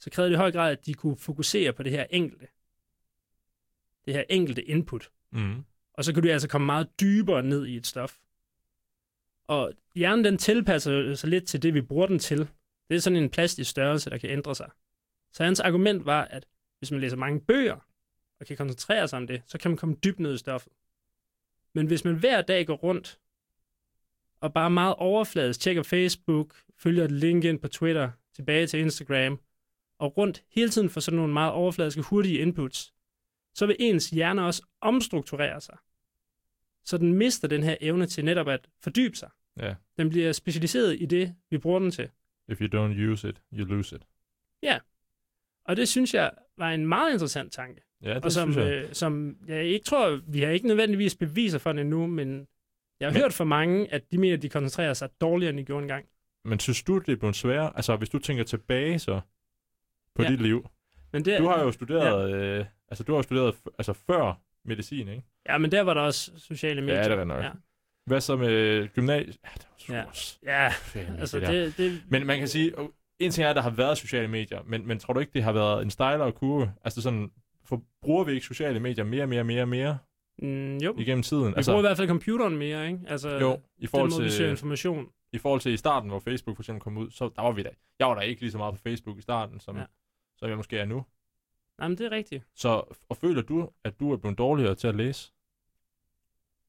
så krævede det i høj grad, at de kunne fokusere på det her enkelte. Det her enkelte input. Mm. Og så kan du altså komme meget dybere ned i et stof. Og hjernen den tilpasser sig lidt til det, vi bruger den til. Det er sådan en plastisk størrelse, der kan ændre sig. Så hans argument var, at hvis man læser mange bøger, og kan koncentrere sig om det, så kan man komme dybt ned i stoffet. Men hvis man hver dag går rundt, og bare meget overfladisk tjekker Facebook, følger et link ind på Twitter, tilbage til Instagram, og rundt hele tiden for sådan nogle meget overfladiske, hurtige inputs, så vil ens hjerne også omstrukturere sig. Så den mister den her evne til netop at fordybe sig. Ja. Den bliver specialiseret i det, vi bruger den til. If you don't use it, you lose it. Og det synes jeg var en meget interessant tanke. Ja, det og som, synes jeg. øh, som jeg ikke tror, vi har ikke nødvendigvis beviser for det endnu, men jeg har Men- hørt fra mange, at de mener, at de koncentrerer sig dårligere, end de gjorde engang. Men synes du, det er blevet sværere? Altså, hvis du tænker tilbage så på Ja. dit liv. Men det, Du har jo studeret, ja. øh, altså du har jo studeret altså før medicin, ikke? Ja, men der var der også sociale medier. Ja, det er nok. Ja, Hvad så med gymnasiet? Ja, det var sgu Ja. ja altså det det, det, Men man kan sige, og en ting er, at der har været sociale medier, men, men tror du ikke, det har været en stejlere kurve? Altså sådan, for bruger vi ikke sociale medier mere, mere, mere, mere mm, jo. Vi igennem tiden? bruger i Altså, hvert fald computeren mere, ikke? Altså, jo, i den forhold, måde, vi søger til, information. i forhold til i starten, hvor Facebook for eksempel kom ud, så der var vi da. Jeg var da ikke lige så meget på Facebook i starten, som, Ja. Som jeg måske er nu. Jamen, det er rigtigt. Så, og føler du, at du er blevet dårligere til at læse?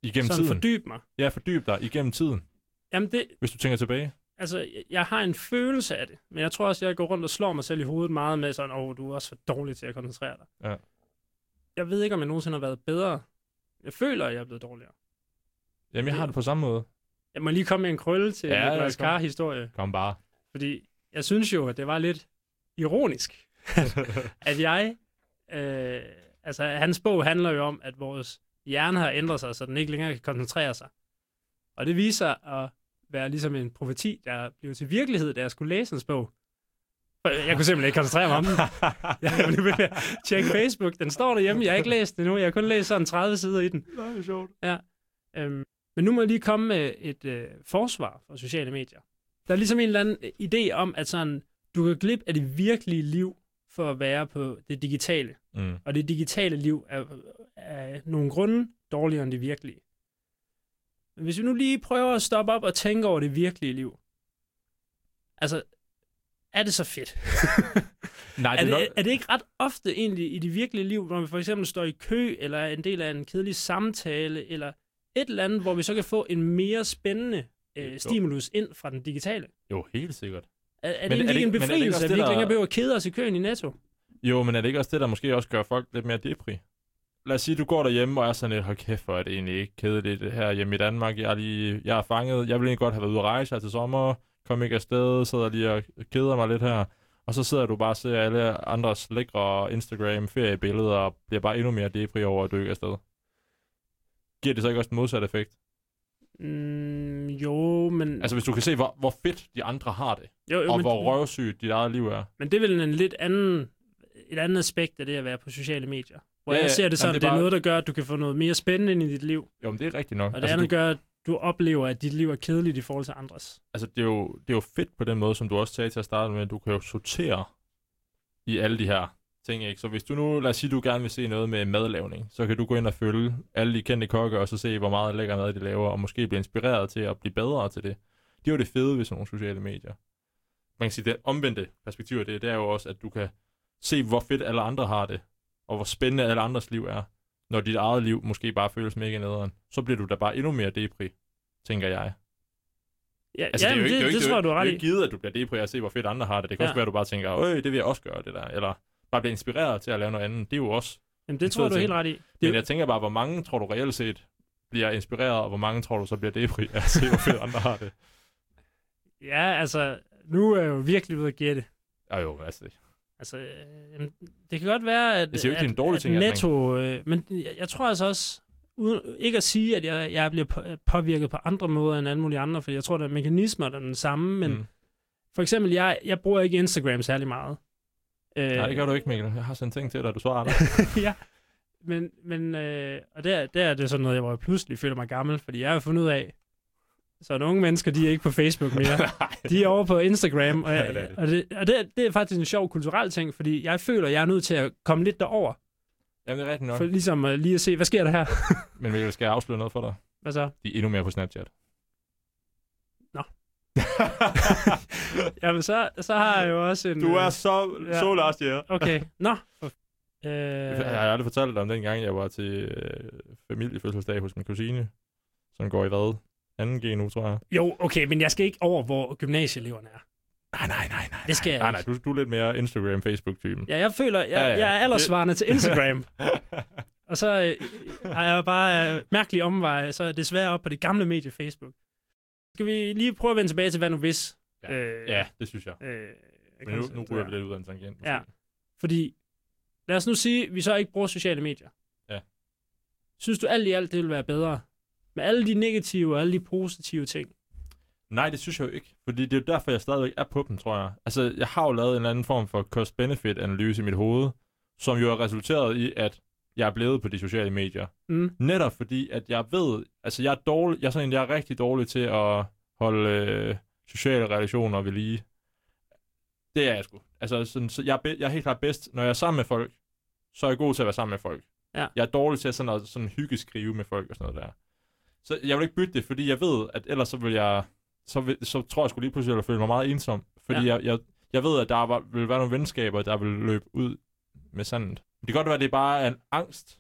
Igennem Sådan tiden? fordyb mig. Ja, fordyb dig igennem tiden, Jamen, det, hvis du tænker tilbage. altså, jeg- har en følelse af det, men jeg tror også, jeg går rundt og slår mig selv i hovedet meget med sådan, åh, oh, du er også for dårlig til at koncentrere dig. Ja. Jeg ved ikke, om jeg nogensinde har været bedre. Jeg føler, at jeg er blevet dårligere. Jamen, jeg har det på samme måde. Jeg må lige komme med en krølle til Ja, Nicolas kom. Carr-historie, Kom bare. fordi jeg synes jo, at det var lidt ironisk, at jeg... Øh, altså, hans bog handler jo om, at vores hjerne har ændret sig, så den ikke længere kan koncentrere sig. Og det viser at være ligesom en profeti, der blev til virkelighed, da jeg skulle læse hans bog. Jeg kunne simpelthen ikke koncentrere mig om den. Jeg blev ved med at tjekke Facebook. Den står derhjemme. Jeg har ikke læst den endnu. Jeg har kun læst sådan 30 sider i den. Nej, det er sjovt. Øhm, men nu må jeg lige komme med et øh, forsvar for sociale medier. Der er ligesom en eller anden idé om, at sådan, du kan glip af det virkelige liv for at være på det digitale. Mm. Og det digitale liv er af nogle grunde dårligere end det virkelige. Men hvis vi nu lige prøver at stoppe op og tænke over det virkelige liv. Altså, er det så fedt? Nej, det er, det, nok... er det ikke ret ofte egentlig i det virkelige liv, når vi for eksempel står i kø, eller er en del af en kedelig samtale, eller et eller andet, hvor vi så kan få en mere spændende øh, stimulus ind fra den digitale? Jo, helt sikkert. Er, er det Men er det ikke en er det ikke befrielse, også at vi det, ikke længere behøver at kede os i køen i Netto? Jo, men er det ikke også det, der måske også gør folk lidt mere depri? Lad os sige, du går derhjemme og er sådan lidt, hold kæft, hvor er det egentlig ikke kedeligt det her hjemme i Danmark. Jeg er, lige, jeg er fanget. Jeg ville egentlig godt have været ude at rejse her til sommer. Kom ikke afsted, sidder lige og keder mig lidt her. Og så sidder du bare og ser alle andres lækre Instagram feriebilleder og bliver bare endnu mere depri over, at du ikke afsted. Giver det så ikke også den modsatte effekt? Mm, jo, men... Altså hvis du kan se, hvor, hvor fedt de andre har det, jo, jo, og men, hvor røvsygt dit eget liv er. men det er vel en lidt anden, et andet aspekt af det at være på sociale medier. Hvor Ja, jeg ser det sådan, det, det er er bare- noget, der gør, at du kan få noget mere spændende ind i dit liv. Jo, men det er rigtigt nok. Og det altså, andet du, gør, at du oplever, at dit liv er kedeligt i forhold til andres. altså, det, er jo, det er jo fedt på den måde, som du også sagde til at starte med, at du kan jo sortere i alle de her ting, ikke? Så hvis du nu, lad os sige, du gerne vil se noget med madlavning, så kan du gå ind og følge alle de kendte kokke, og så se, hvor meget lækker mad de laver, og måske blive inspireret til at blive bedre til det. Det er jo det fede ved sådan nogle sociale medier. Man kan sige, det omvendte perspektiv af det, det er jo også, at du kan se, hvor fedt alle andre har det, og hvor spændende alle andres liv er, når dit eget liv måske bare føles mega nederen. Så bliver du da bare endnu mere depri, tænker jeg. Ja, Altså, ja det, er jo det, ikke, det, er det, ikke, det tror jeg, du det er ret i. givet, at du bliver depri at se, hvor fedt andre har det. Det kan Ja. også være, at du bare tænker, øh, det vil jeg også gøre, det der. Eller bare blive inspireret til at lave noget andet. Det er jo også. Jamen, det tror du er helt ret i. Det, Men jeg tænker bare, hvor mange tror du reelt set bliver inspireret, og hvor mange tror du så bliver depri af at se, hvor fedt andre har det? Ja, altså, nu er jeg jo virkelig ude at gætte. Ja, jo, altså. Altså, øh, det kan godt være, at, Jeg siger jo ikke, at, det er en dårlig at ting, at netto, øh, men jeg, jeg tror altså også, uden, ikke at sige, at jeg, jeg bliver på, påvirket på andre måder end alle mulige andre, for jeg tror, at mekanismer er den samme, men mm. for eksempel, jeg, jeg bruger ikke Instagram særlig meget. Øh, Nej, det gør du ikke, Mikkel. Jeg har sendt ting til dig, du svarer dig. ja, men, men øh, og der, der er det sådan noget, hvor jeg pludselig føler mig gammel, fordi jeg har fundet ud af, så unge mennesker, de er ikke på Facebook mere. De er over på Instagram, og, Ja, jeg, det er det. og, det, og det, det er faktisk en sjov kulturel ting, fordi jeg føler, jeg er nødt til at komme lidt derover, Jamen, det er rigtigt nok. for ligesom uh, lige at se, hvad sker der her? Men Mikkel, skal jeg afsløre noget for dig? Hvad så? De er endnu mere på Snapchat. Jamen, så, så har jeg jo også en... du er øh, så, ja. så last year. Okay, nå. Øh, Jeg har aldrig fortalt dig om den gang, jeg var til øh, familiefødselsdag hos min kusine, som går i hvad? 2G nu, tror jeg. jo, okay, men jeg skal ikke over, hvor gymnasieeleverne er. Nej, nej, nej, nej. Det skal jeg Nej, nej, du, du er lidt mere Instagram-Facebook-typen. Ja, jeg føler, jeg, Ja, ja. jeg er aldersvarende til Instagram. Og så øh, har jeg bare øh, mærkelig omveje, så er desværre op på det gamle medie Facebook. Skal vi lige prøve at vende tilbage til, hvad nu hvis? Ja. Øh, ja, det synes jeg. Øh, Men nu, nu ryger vi lidt ud af en tangent. måske. Ja. Fordi, lad os nu sige, at vi så ikke bruger sociale medier. Ja. Synes du alt i alt, det vil være bedre? Med alle de negative og alle de positive ting. Nej, det synes jeg jo ikke. Fordi det er jo derfor, jeg stadigvæk er på dem, tror jeg. Altså, jeg har jo lavet en eller anden form for cost-benefit-analyse i mit hoved, som jo er resulteret i, at jeg er blevet på de sociale medier. Mm. Netop fordi, at jeg ved, altså jeg er dårlig, jeg er sådan en, jeg er rigtig dårlig til at holde øh, sociale relationer ved lige. Det er jeg sgu. Altså, sådan, så jeg, er jeg er helt klart bedst, når jeg er sammen med folk, så er jeg god til at være sammen med folk. Ja. Jeg er dårlig til at sådan, at, sådan hyggeskrive med folk og sådan noget der. Så jeg vil ikke bytte det, fordi jeg ved, at ellers så vil jeg, så, vil, så tror jeg sgu lige pludselig, at jeg føler mig meget ensom. Fordi Ja. jeg, jeg, jeg ved, at der var, vil være nogle venskaber, der vil løbe ud med sandet. Det kan godt være, at det bare er en angst,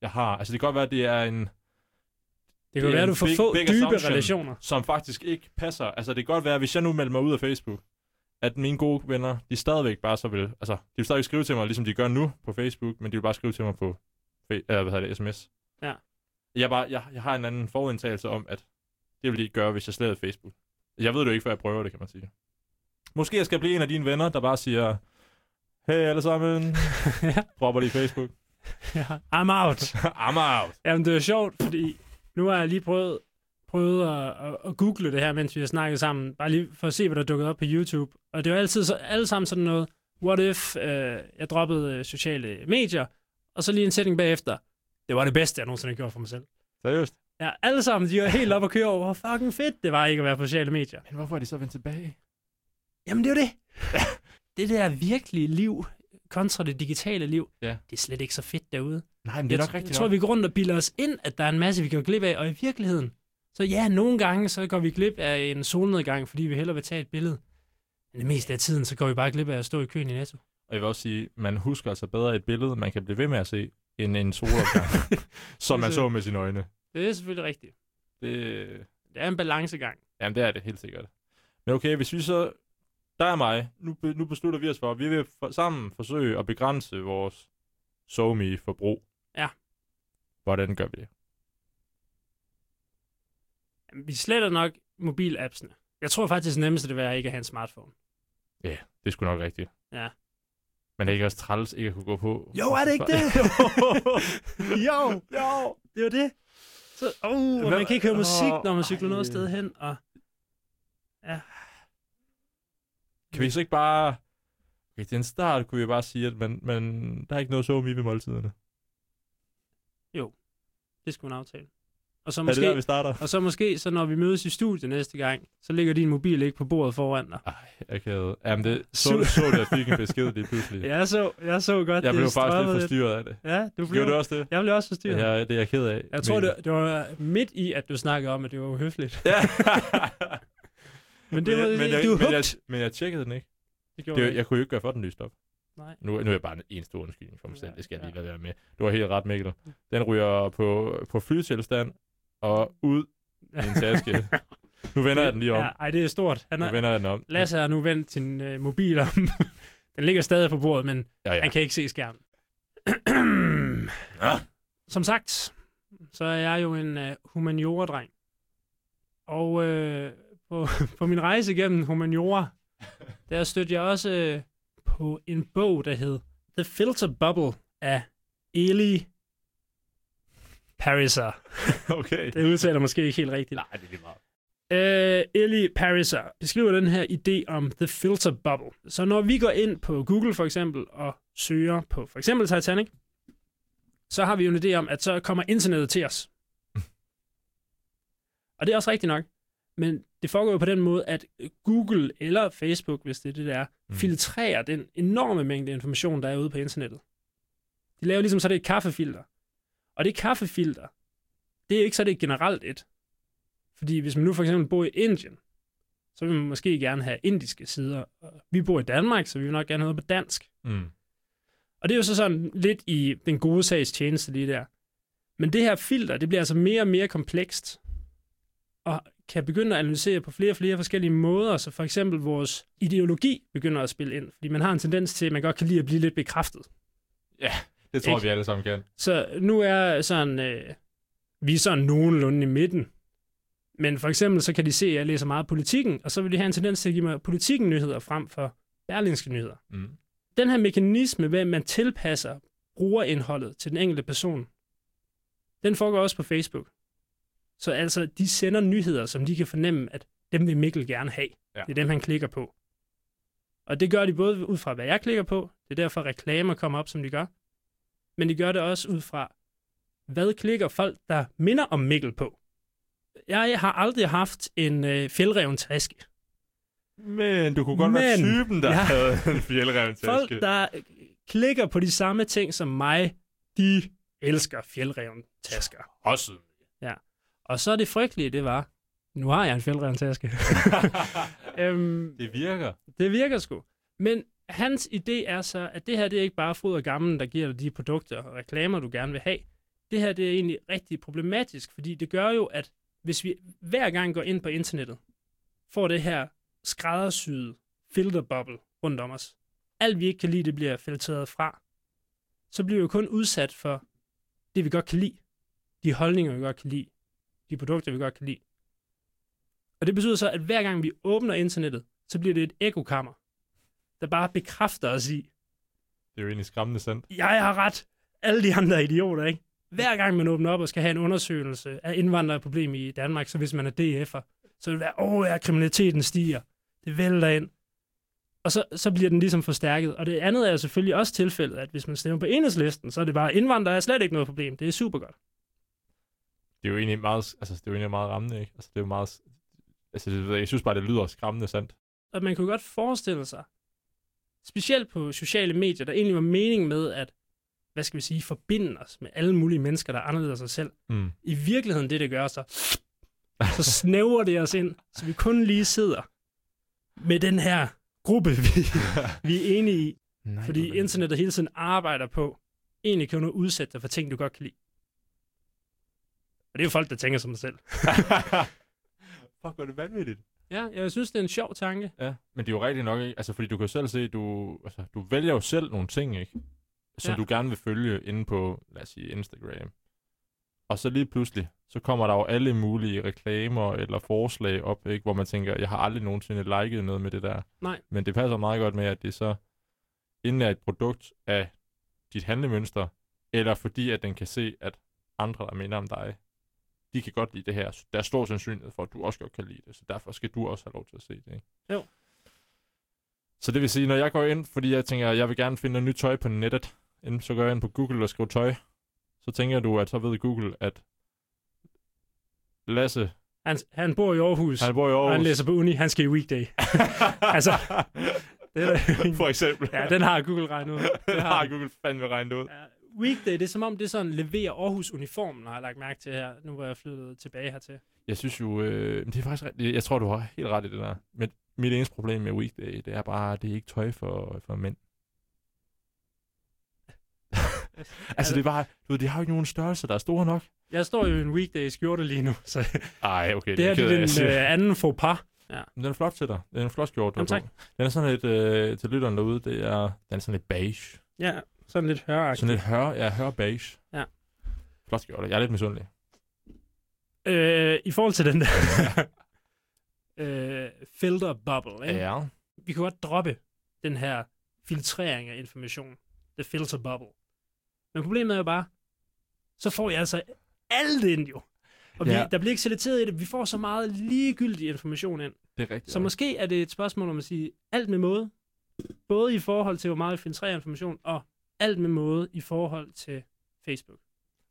jeg har. Altså det kan godt være, at det er en, Det Det kan er være, en du får big- få big dybe relationer. som faktisk ikke passer. Altså det kan godt være, hvis jeg nu melder mig ud af Facebook, at mine gode venner, de stadigvæk bare så vil, altså de vil stadig skrive til mig, ligesom de gør nu på Facebook, men de vil bare skrive til mig på eller, hvad hedder det, sms. Ja. Jeg, bare, jeg, jeg har en anden forudindtagelse om, at det vil de ikke gøre, hvis jeg slet Facebook. Jeg ved det jo ikke, før jeg prøver det, kan man sige. Måske jeg skal blive en af dine venner, der bare siger, hey alle sammen, ja. dropper lige Facebook. ja. I'm out. I'm out. Jamen, det er sjovt, fordi nu har jeg lige prøvet, prøvet at, at, at google det her, mens vi har snakket sammen, bare lige for at se, hvad der dukkede op på YouTube. Og det var altid så, alle sammen sådan noget, what if øh, jeg droppede øh, sociale medier, og så lige en sætning bagefter, det var det bedste, jeg nogensinde har gjort for mig selv. Seriøst? Ja, alle sammen, de var helt op at køre over, hvor fucking fedt det var ikke at være på sociale medier. Men hvorfor er de så vendt tilbage? Jamen, det er jo det. Det der virkelige liv kontra det digitale liv, Ja. det er slet ikke så fedt derude. Nej, men jeg, jeg tror, vi går rundt og bilder os ind, at der er en masse, vi går glip af, og i virkeligheden, så ja, nogle gange, så går vi glip af en solnedgang, fordi vi hellere vil tage et billede. Men det meste af tiden, så går vi bare glip af at stå i køen i Netto. Og jeg vil også sige, man husker altså bedre et billede, man kan blive ved med at se, end en solopgang, som man så med sine øjne. Det er selvfølgelig rigtigt. Det, Det er en balancegang. jamen, det er det helt sikkert. Men okay, hvis vi så... Der er mig. Nu, nu beslutter vi os for, at vi vil for, sammen forsøge at begrænse vores SoMe-forbrug. Ja. Hvordan gør vi det? Vi sletter nok mobilappsene. Jeg tror faktisk, det nemmeste det vil være ikke at have en smartphone. Det er sgu nok rigtigt. Ja. Men det er ikke også træls ikke at kunne gå på? Jo, er det ikke det? jo, jo. det er jo det. Så, oh, og Hvad- man kan ikke høre musik, når man cykler noget ej. sted hen. Og... Kan vi så ikke bare... Okay, til en start kunne vi bare sige, at man, man, der er ikke noget SoMe ved måltiderne. Det skulle en aftale. Og så det måske, der, vi starter? og så måske, så når vi mødes i studiet næste gang, så ligger din mobil ikke på bordet foran dig. Ej, jeg kan... Jamen, det, så, Su- så det, jeg fik en besked lige pludselig. Jeg så, jeg så godt, jeg det blev faktisk lidt forstyrret af det. Ja, du blev. Gjorde du også det? Jeg blev også forstyrret. Ja. Ja, det er jeg ked af. Jeg tror, det, det var midt i, at du snakkede om, at det var uhøfligt. Ja. Men det var, men, jeg, du er men, jeg, men jeg tjekkede den ikke. Det gjorde Det, jeg. jeg kunne jo ikke gøre for den lyst op. Nej. Nu, nu er jeg bare en stor undskyldning for mig selv. Ja, Det skal jeg lige ja. lade være med. Du har helt ret, Mikkel. Den ryger på, på flytilstand og ud i en taske. Nu vender jeg den lige om. Ja, ej, det er stort. Han Nu er, vender jeg den om. Lasse har nu vendt sin øh, mobil om. den ligger stadig på bordet, men Ja, ja. han kan ikke se skærmen. Ja. Som sagt, så er jeg jo en uh, humaniora-dreng. Og øh, på, på min rejse gennem humaniora, der stødte jeg også øh, på en bog, der hed The Filter Bubble af Eli Pariser. Okay. Det udtaler måske ikke helt rigtigt. Nej, det er lige meget. Uh, Ellie Pariser beskriver den her idé om the filter bubble. Så når vi går ind på Google for eksempel og søger på for eksempel Titanic, så har vi jo en idé om, at så kommer internettet til os. og det er også rigtigt nok. Men det foregår jo på den måde, at Google eller Facebook, hvis det er det der, Mm. mm. filtrerer den enorme mængde information, der er ude på internettet. De laver ligesom så det et kaffefilter. Og det kaffefilter, det er ikke så det er generelt et. Fordi hvis man nu for eksempel bor i Indien, så vil man måske gerne have indiske sider. Vi bor i Danmark, så vi vil nok gerne have noget på dansk. Mm. Og det er jo så sådan lidt i den gode sags tjeneste lige der. Men det her filter, det bliver altså mere og mere komplekst. Og kan begynde at analysere på flere og flere forskellige måder, så for eksempel vores ideologi begynder at spille ind. Fordi man har en tendens til, at man godt kan lide at blive lidt bekræftet. Det tror Ikke? vi alle sammen kan. Så nu er sådan, øh, vi er sådan nogenlunde i midten. Men for eksempel så kan de se, at jeg læser meget politikken, og så vil de have en tendens til at give mig politikken nyheder frem for berlingske nyheder. Mm. Den her mekanisme, at man tilpasser brugerindholdet til den enkelte person, den foregår også på Facebook. Så altså, de sender nyheder, som de kan fornemme, at dem vil Mikkel gerne have. Ja. Det er dem, han klikker på. Og det gør de både ud fra, hvad jeg klikker på, det er derfor reklamer kommer op, som de gør, men de gør det også ud fra, hvad klikker folk, der minder om Mikkel på. Jeg har aldrig haft en øh, fjeldreven taske. Men du kunne godt Men, være typen, der Ja. havde en fjeldreven Folk, taske. der øh, klikker på de samme ting som mig, de elsker fjeldreven tasker. Også. Og så det frygtelige, det var, nu har jeg en fjeldreven taske. øhm, det virker. Det virker sgu. Men hans idé er så, at det her det er ikke bare fryd og gammel, der giver dig de produkter og reklamer, du gerne vil have. Det her det er egentlig rigtig problematisk, fordi det gør jo, at hvis vi hver gang går ind på internettet, får det her skræddersyede filterbubble rundt om os. Alt vi ikke kan lide, det bliver filtreret fra. Så bliver vi jo kun udsat for det, vi godt kan lide. De holdninger, vi godt kan lide. De produkter, vi godt kan lide. Og det betyder så, at hver gang vi åbner internettet, så bliver det et ekokammer, der bare bekræfter os i, Det er jo egentlig skræmmende sandt. jeg har ret, alle de andre er idioter, ikke? Hver gang man åbner op og skal have en undersøgelse af indvandrerproblem i Danmark, så hvis man er DF'er, så vil det være, åh ja, kriminaliteten stiger, det vælter ind. Og så, så bliver den ligesom forstærket. Og det andet er jo selvfølgelig også tilfældet, at hvis man stemmer på enhedslisten, så er det bare, indvandrere er slet ikke noget problem. Det er super godt. Det er jo egentlig meget, altså, det er jo egentlig meget rammende, ikke? Altså, det er jo meget... Altså, det, jeg synes bare, det lyder skræmmende sandt. Og man kunne godt forestille sig, specielt på sociale medier, der egentlig var mening med at, hvad skal vi sige, forbinde os med alle mulige mennesker, der er anderledes os selv. Mm. I virkeligheden det, det gør så, så snæver det os ind, så vi kun lige sidder med den her gruppe, vi, vi er enige i. Nej, Fordi internettet hele tiden arbejder på, egentlig kan du udsætte dig for ting, du godt kan lide. Og det er jo folk, der tænker som sig selv. Fuck, hvor er det vanvittigt. Ja, jeg synes, det er en sjov tanke. Ja, men det er jo rigtigt nok, ikke? Altså, fordi du kan jo selv se, du, altså, du vælger jo selv nogle ting, ikke? Som Ja. du gerne vil følge inde på, lad os sige, Instagram. Og så lige pludselig, så kommer der jo alle mulige reklamer eller forslag op, ikke? Hvor man tænker, jeg har aldrig nogensinde liket noget med det der. Nej. Men det passer meget godt med, at det så enten er et produkt af dit handlemønster, eller fordi, at den kan se, at andre, der minder om dig, de kan godt lide det her. Der er stor sandsynlighed for, at du også godt kan lide det, så derfor skal du også have lov til at se det, ikke? Jo. Så det vil sige, når jeg går ind, fordi jeg tænker, jeg vil gerne finde noget nyt tøj på nettet, enten så går jeg ind på Google og skriver tøj, så tænker du, at så ved Google, at Lasse, Han, han bor i Aarhus, han bor i og Aarhus. han læser på uni, han skal i weekday. altså, det er, For eksempel. ja, den har Google regnet ud. Det har han. Google fandme regnet ud. Ja, weekday, det er som om, det er sådan leverer Aarhus-uniformen, har jeg lagt mærke til her, nu hvor jeg flyttet tilbage hertil. Jeg synes jo, øh, det er faktisk jeg tror, du har helt ret i det der. Men mit eneste problem med Weekday, det er bare, det er ikke tøj for, for mænd. altså, det er bare, du ved, de har jo ikke nogen størrelse, der er store nok. Jeg står jo i en weekday skjorte lige nu, så Ej, okay, det er det er den øh, anden faux pas. Men Den er flot til dig. Det er en flot skjorte, Jamen, tak. Den er sådan lidt, øh, til lytteren derude, det er, den er sådan lidt beige. Ja, sådan lidt høragtigt. Sådan lidt hør, ja, hør beige. Ja. Flot skjorte. Jeg er lidt misundelig. Øh, I forhold til den der øh, filter bubble, ikke? Ja. vi kan godt droppe den her filtrering af information. The filter bubble. Men problemet er jo bare, så får jeg altså alt ind jo. Og vi, Ja. der bliver ikke selekteret i det. Vi får så meget ligegyldig information ind. Det er rigtigt. Så måske er det et spørgsmål om at sige alt med måde. Både i forhold til, hvor meget vi filtrerer information, og alt med måde i forhold til Facebook.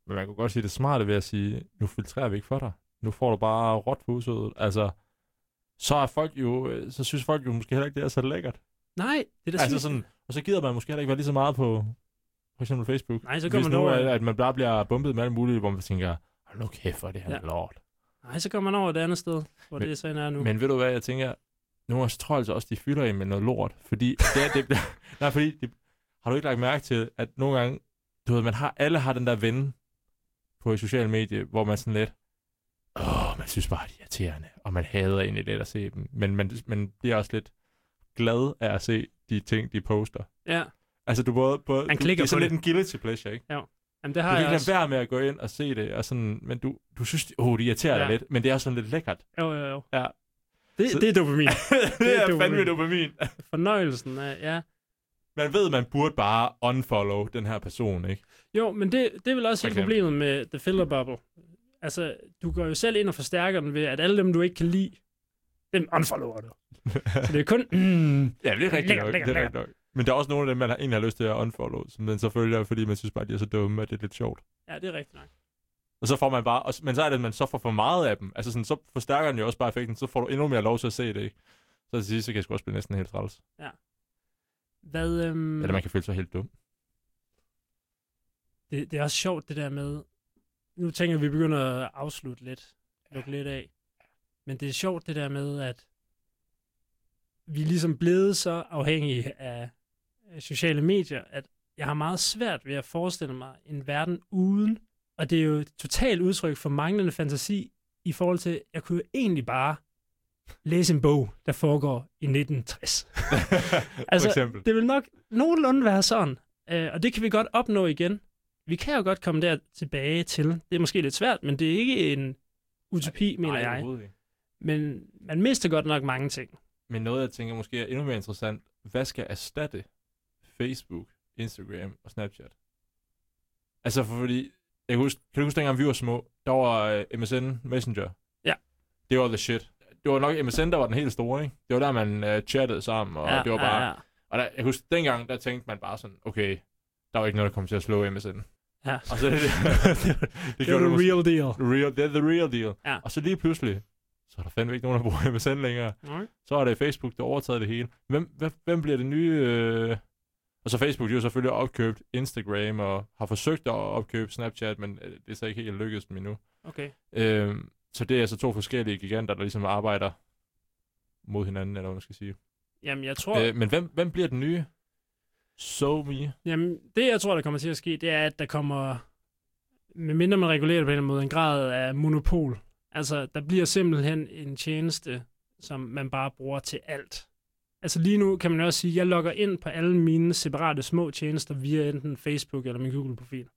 Men man kunne godt sige det smarte ved at sige, nu filtrerer vi ikke for dig. Nu får du bare råt på usødet. Altså, så er folk jo, øh, så synes folk jo måske heller ikke, det er så lækkert. Nej, det er da Altså sådan, og så gider man måske heller ikke være lige så meget på for eksempel Facebook. Nej, så kommer man over, er, at man bare bliver bumpet med alt muligt, hvor man tænker, hold nu kæft for det her Ja. lort. nej, så kommer man over et andet sted, hvor Men- det så er nu. Men ved du hvad, jeg tænker, nogle tror jeg altså også, de fylder en med noget lort. Fordi det, det, nej, fordi det, har du ikke lagt mærke til, at nogle gange, du ved, man har, alle har den der ven på et socialt medie, hvor man sådan lidt, åh, man synes bare, det er irriterende, og man hader egentlig lidt at se dem. Men man, man bliver også lidt glad af at se de ting, de poster. Ja, Altså, du både, både Man du, klikker det er sådan lidt en guilty pleasure, ikke? jamen, det Du har kan jeg ikke også. lade være med at gå ind og se det, og sådan, men du, du synes, åh, oh, det irriterer dig Ja. lidt, men det er sådan lidt lækkert. Jo, jo, jo. Ja. Det, Så- det er dopamin. det er dopamin. fandme dopamin. Fornøjelsen af, ja. Man ved, man burde bare unfollow den her person, ikke? Jo, men det, det er vel også hele problemet med The Filter Bubble. Altså, du går jo selv ind og forstærker den ved, at alle dem, du ikke kan lide, dem unfollower du. Så det er kun... Mm, Ja, det er rigtigt nok. lækkert, det er rigtigt nok. Men der er også nogle af dem, man har, egentlig har lyst til at unfollow, som man så følger, fordi man synes bare, de er så dumme, at det er lidt sjovt. Ja, det er rigtigt nok. Og så får man bare, og, men så er det, at man så får for meget af dem. Altså sådan, så forstærker den jo også bare effekten, så får du endnu mere lov til at se det, ikke? Så til sidst, så kan jeg sgu også blive næsten helt træls. Hvad, øhm, Eller man kan føle sig helt dum. det, det er også sjovt, det der med... Nu tænker vi begynder at afslutte lidt. Lukke lidt af. Men det er sjovt, det der med, at vi er ligesom blevet så afhængige af af sociale medier, at jeg har meget svært ved at forestille mig en verden uden. Og det er jo et totalt udtryk for manglende fantasi i forhold til, jeg kunne jo egentlig bare læse en bog, der foregår i 1960. For Altså, eksempel. det vil nok nogenlunde være sådan. Øh, og det kan vi godt opnå igen. Vi kan jo godt komme der tilbage til. Det er måske lidt svært, men det er ikke en utopi, mener Nej, jeg. ikke. Men man mister godt nok mange ting. Men noget, jeg tænker måske er endnu mere interessant. Hvad skal erstatte Facebook, Instagram og Snapchat? Altså, for fordi... Jeg kan, huske, kan du huske, dengang vi var små, der var uh, MSN Messenger. Ja. Det var the shit. Det var nok MSN, der var den helt store, ikke? Det var der, man uh, chattede sammen, og ja, det var bare... Ja, ja. Og der, jeg kan huske, dengang, der tænkte man bare sådan, okay, der var ikke noget, der kom til at slå MSN. ja. Og så det, det, det, Det er the real deal. real, det er the real deal. Ja. Og så lige pludselig, så er der fandme ikke nogen, der bruger MSN længere. Okay. Så er det Facebook, der overtaget det hele. Hvem, hvem, hvem bliver det nye... Øh... Og så Facebook, de har jo selvfølgelig opkøbt Instagram og har forsøgt at opkøbe Snapchat, men øh, det er så ikke helt lykkedes dem endnu. okay. Øh, så det er altså to forskellige giganter, der ligesom arbejder mod hinanden, eller hvad man skal sige. Jamen, jeg tror, Øh, men hvem, hvem bliver den nye? So me. jamen, det jeg tror, der kommer til at ske, det er, at der kommer, medmindre man regulerer det på en eller anden måde, en grad af monopol. Altså, der bliver simpelthen en tjeneste, som man bare bruger til alt. Altså lige nu kan man også sige, at jeg logger ind på alle mine separate små tjenester via enten Facebook eller min Google-profil.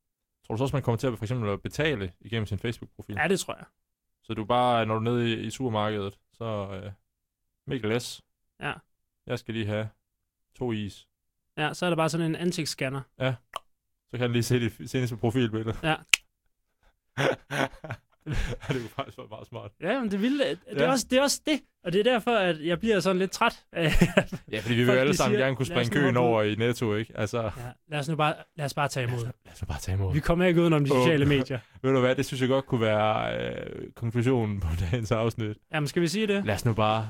Tror du så også, man kommer til at for eksempel at betale igennem sin Facebook-profil? Ja, det tror jeg. Så du bare, når du er nede i, i supermarkedet, så øh, Mikkel S. Ja. Jeg skal lige have to is. Ja, så er der bare sådan en ansigtsscanner. Så kan han lige se det seneste profilbillede. Ja. det kunne faktisk være meget smart. Ja, men det, vilde, det, er Ja. også, det er også det. Og det er derfor, at jeg bliver sådan lidt træt. af- Ja, fordi vi vil alle sammen siger, gerne kunne "Lad os springe køen hoppe ud." over i Netto, ikke? Altså, ja, lad os nu bare, lad os bare tage imod. lad os nu bare tage imod. Vi kommer ikke udenom de sociale medier. Ved du hvad, det synes jeg godt kunne være øh, konklusionen på dagens afsnit. Jamen, skal vi sige det? Lad os nu bare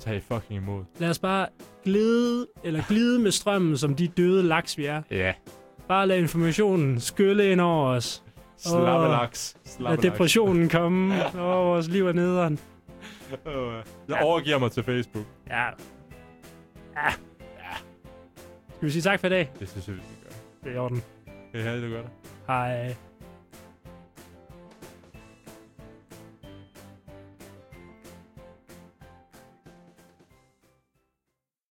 tage fucking imod. Lad os bare glide, eller glide med strømmen, som de døde laks, vi er. Ja. Bare lad informationen skylle ind over os. Slappelaks. Lad depressionen komme. Åh, vores liv er nederen. Jeg overgiver mig til Facebook. Ja. Ja. Skal vi sige tak for i dag? Det synes jeg, vi skal gøre. Det er i orden. Kan I have det godt? Hej.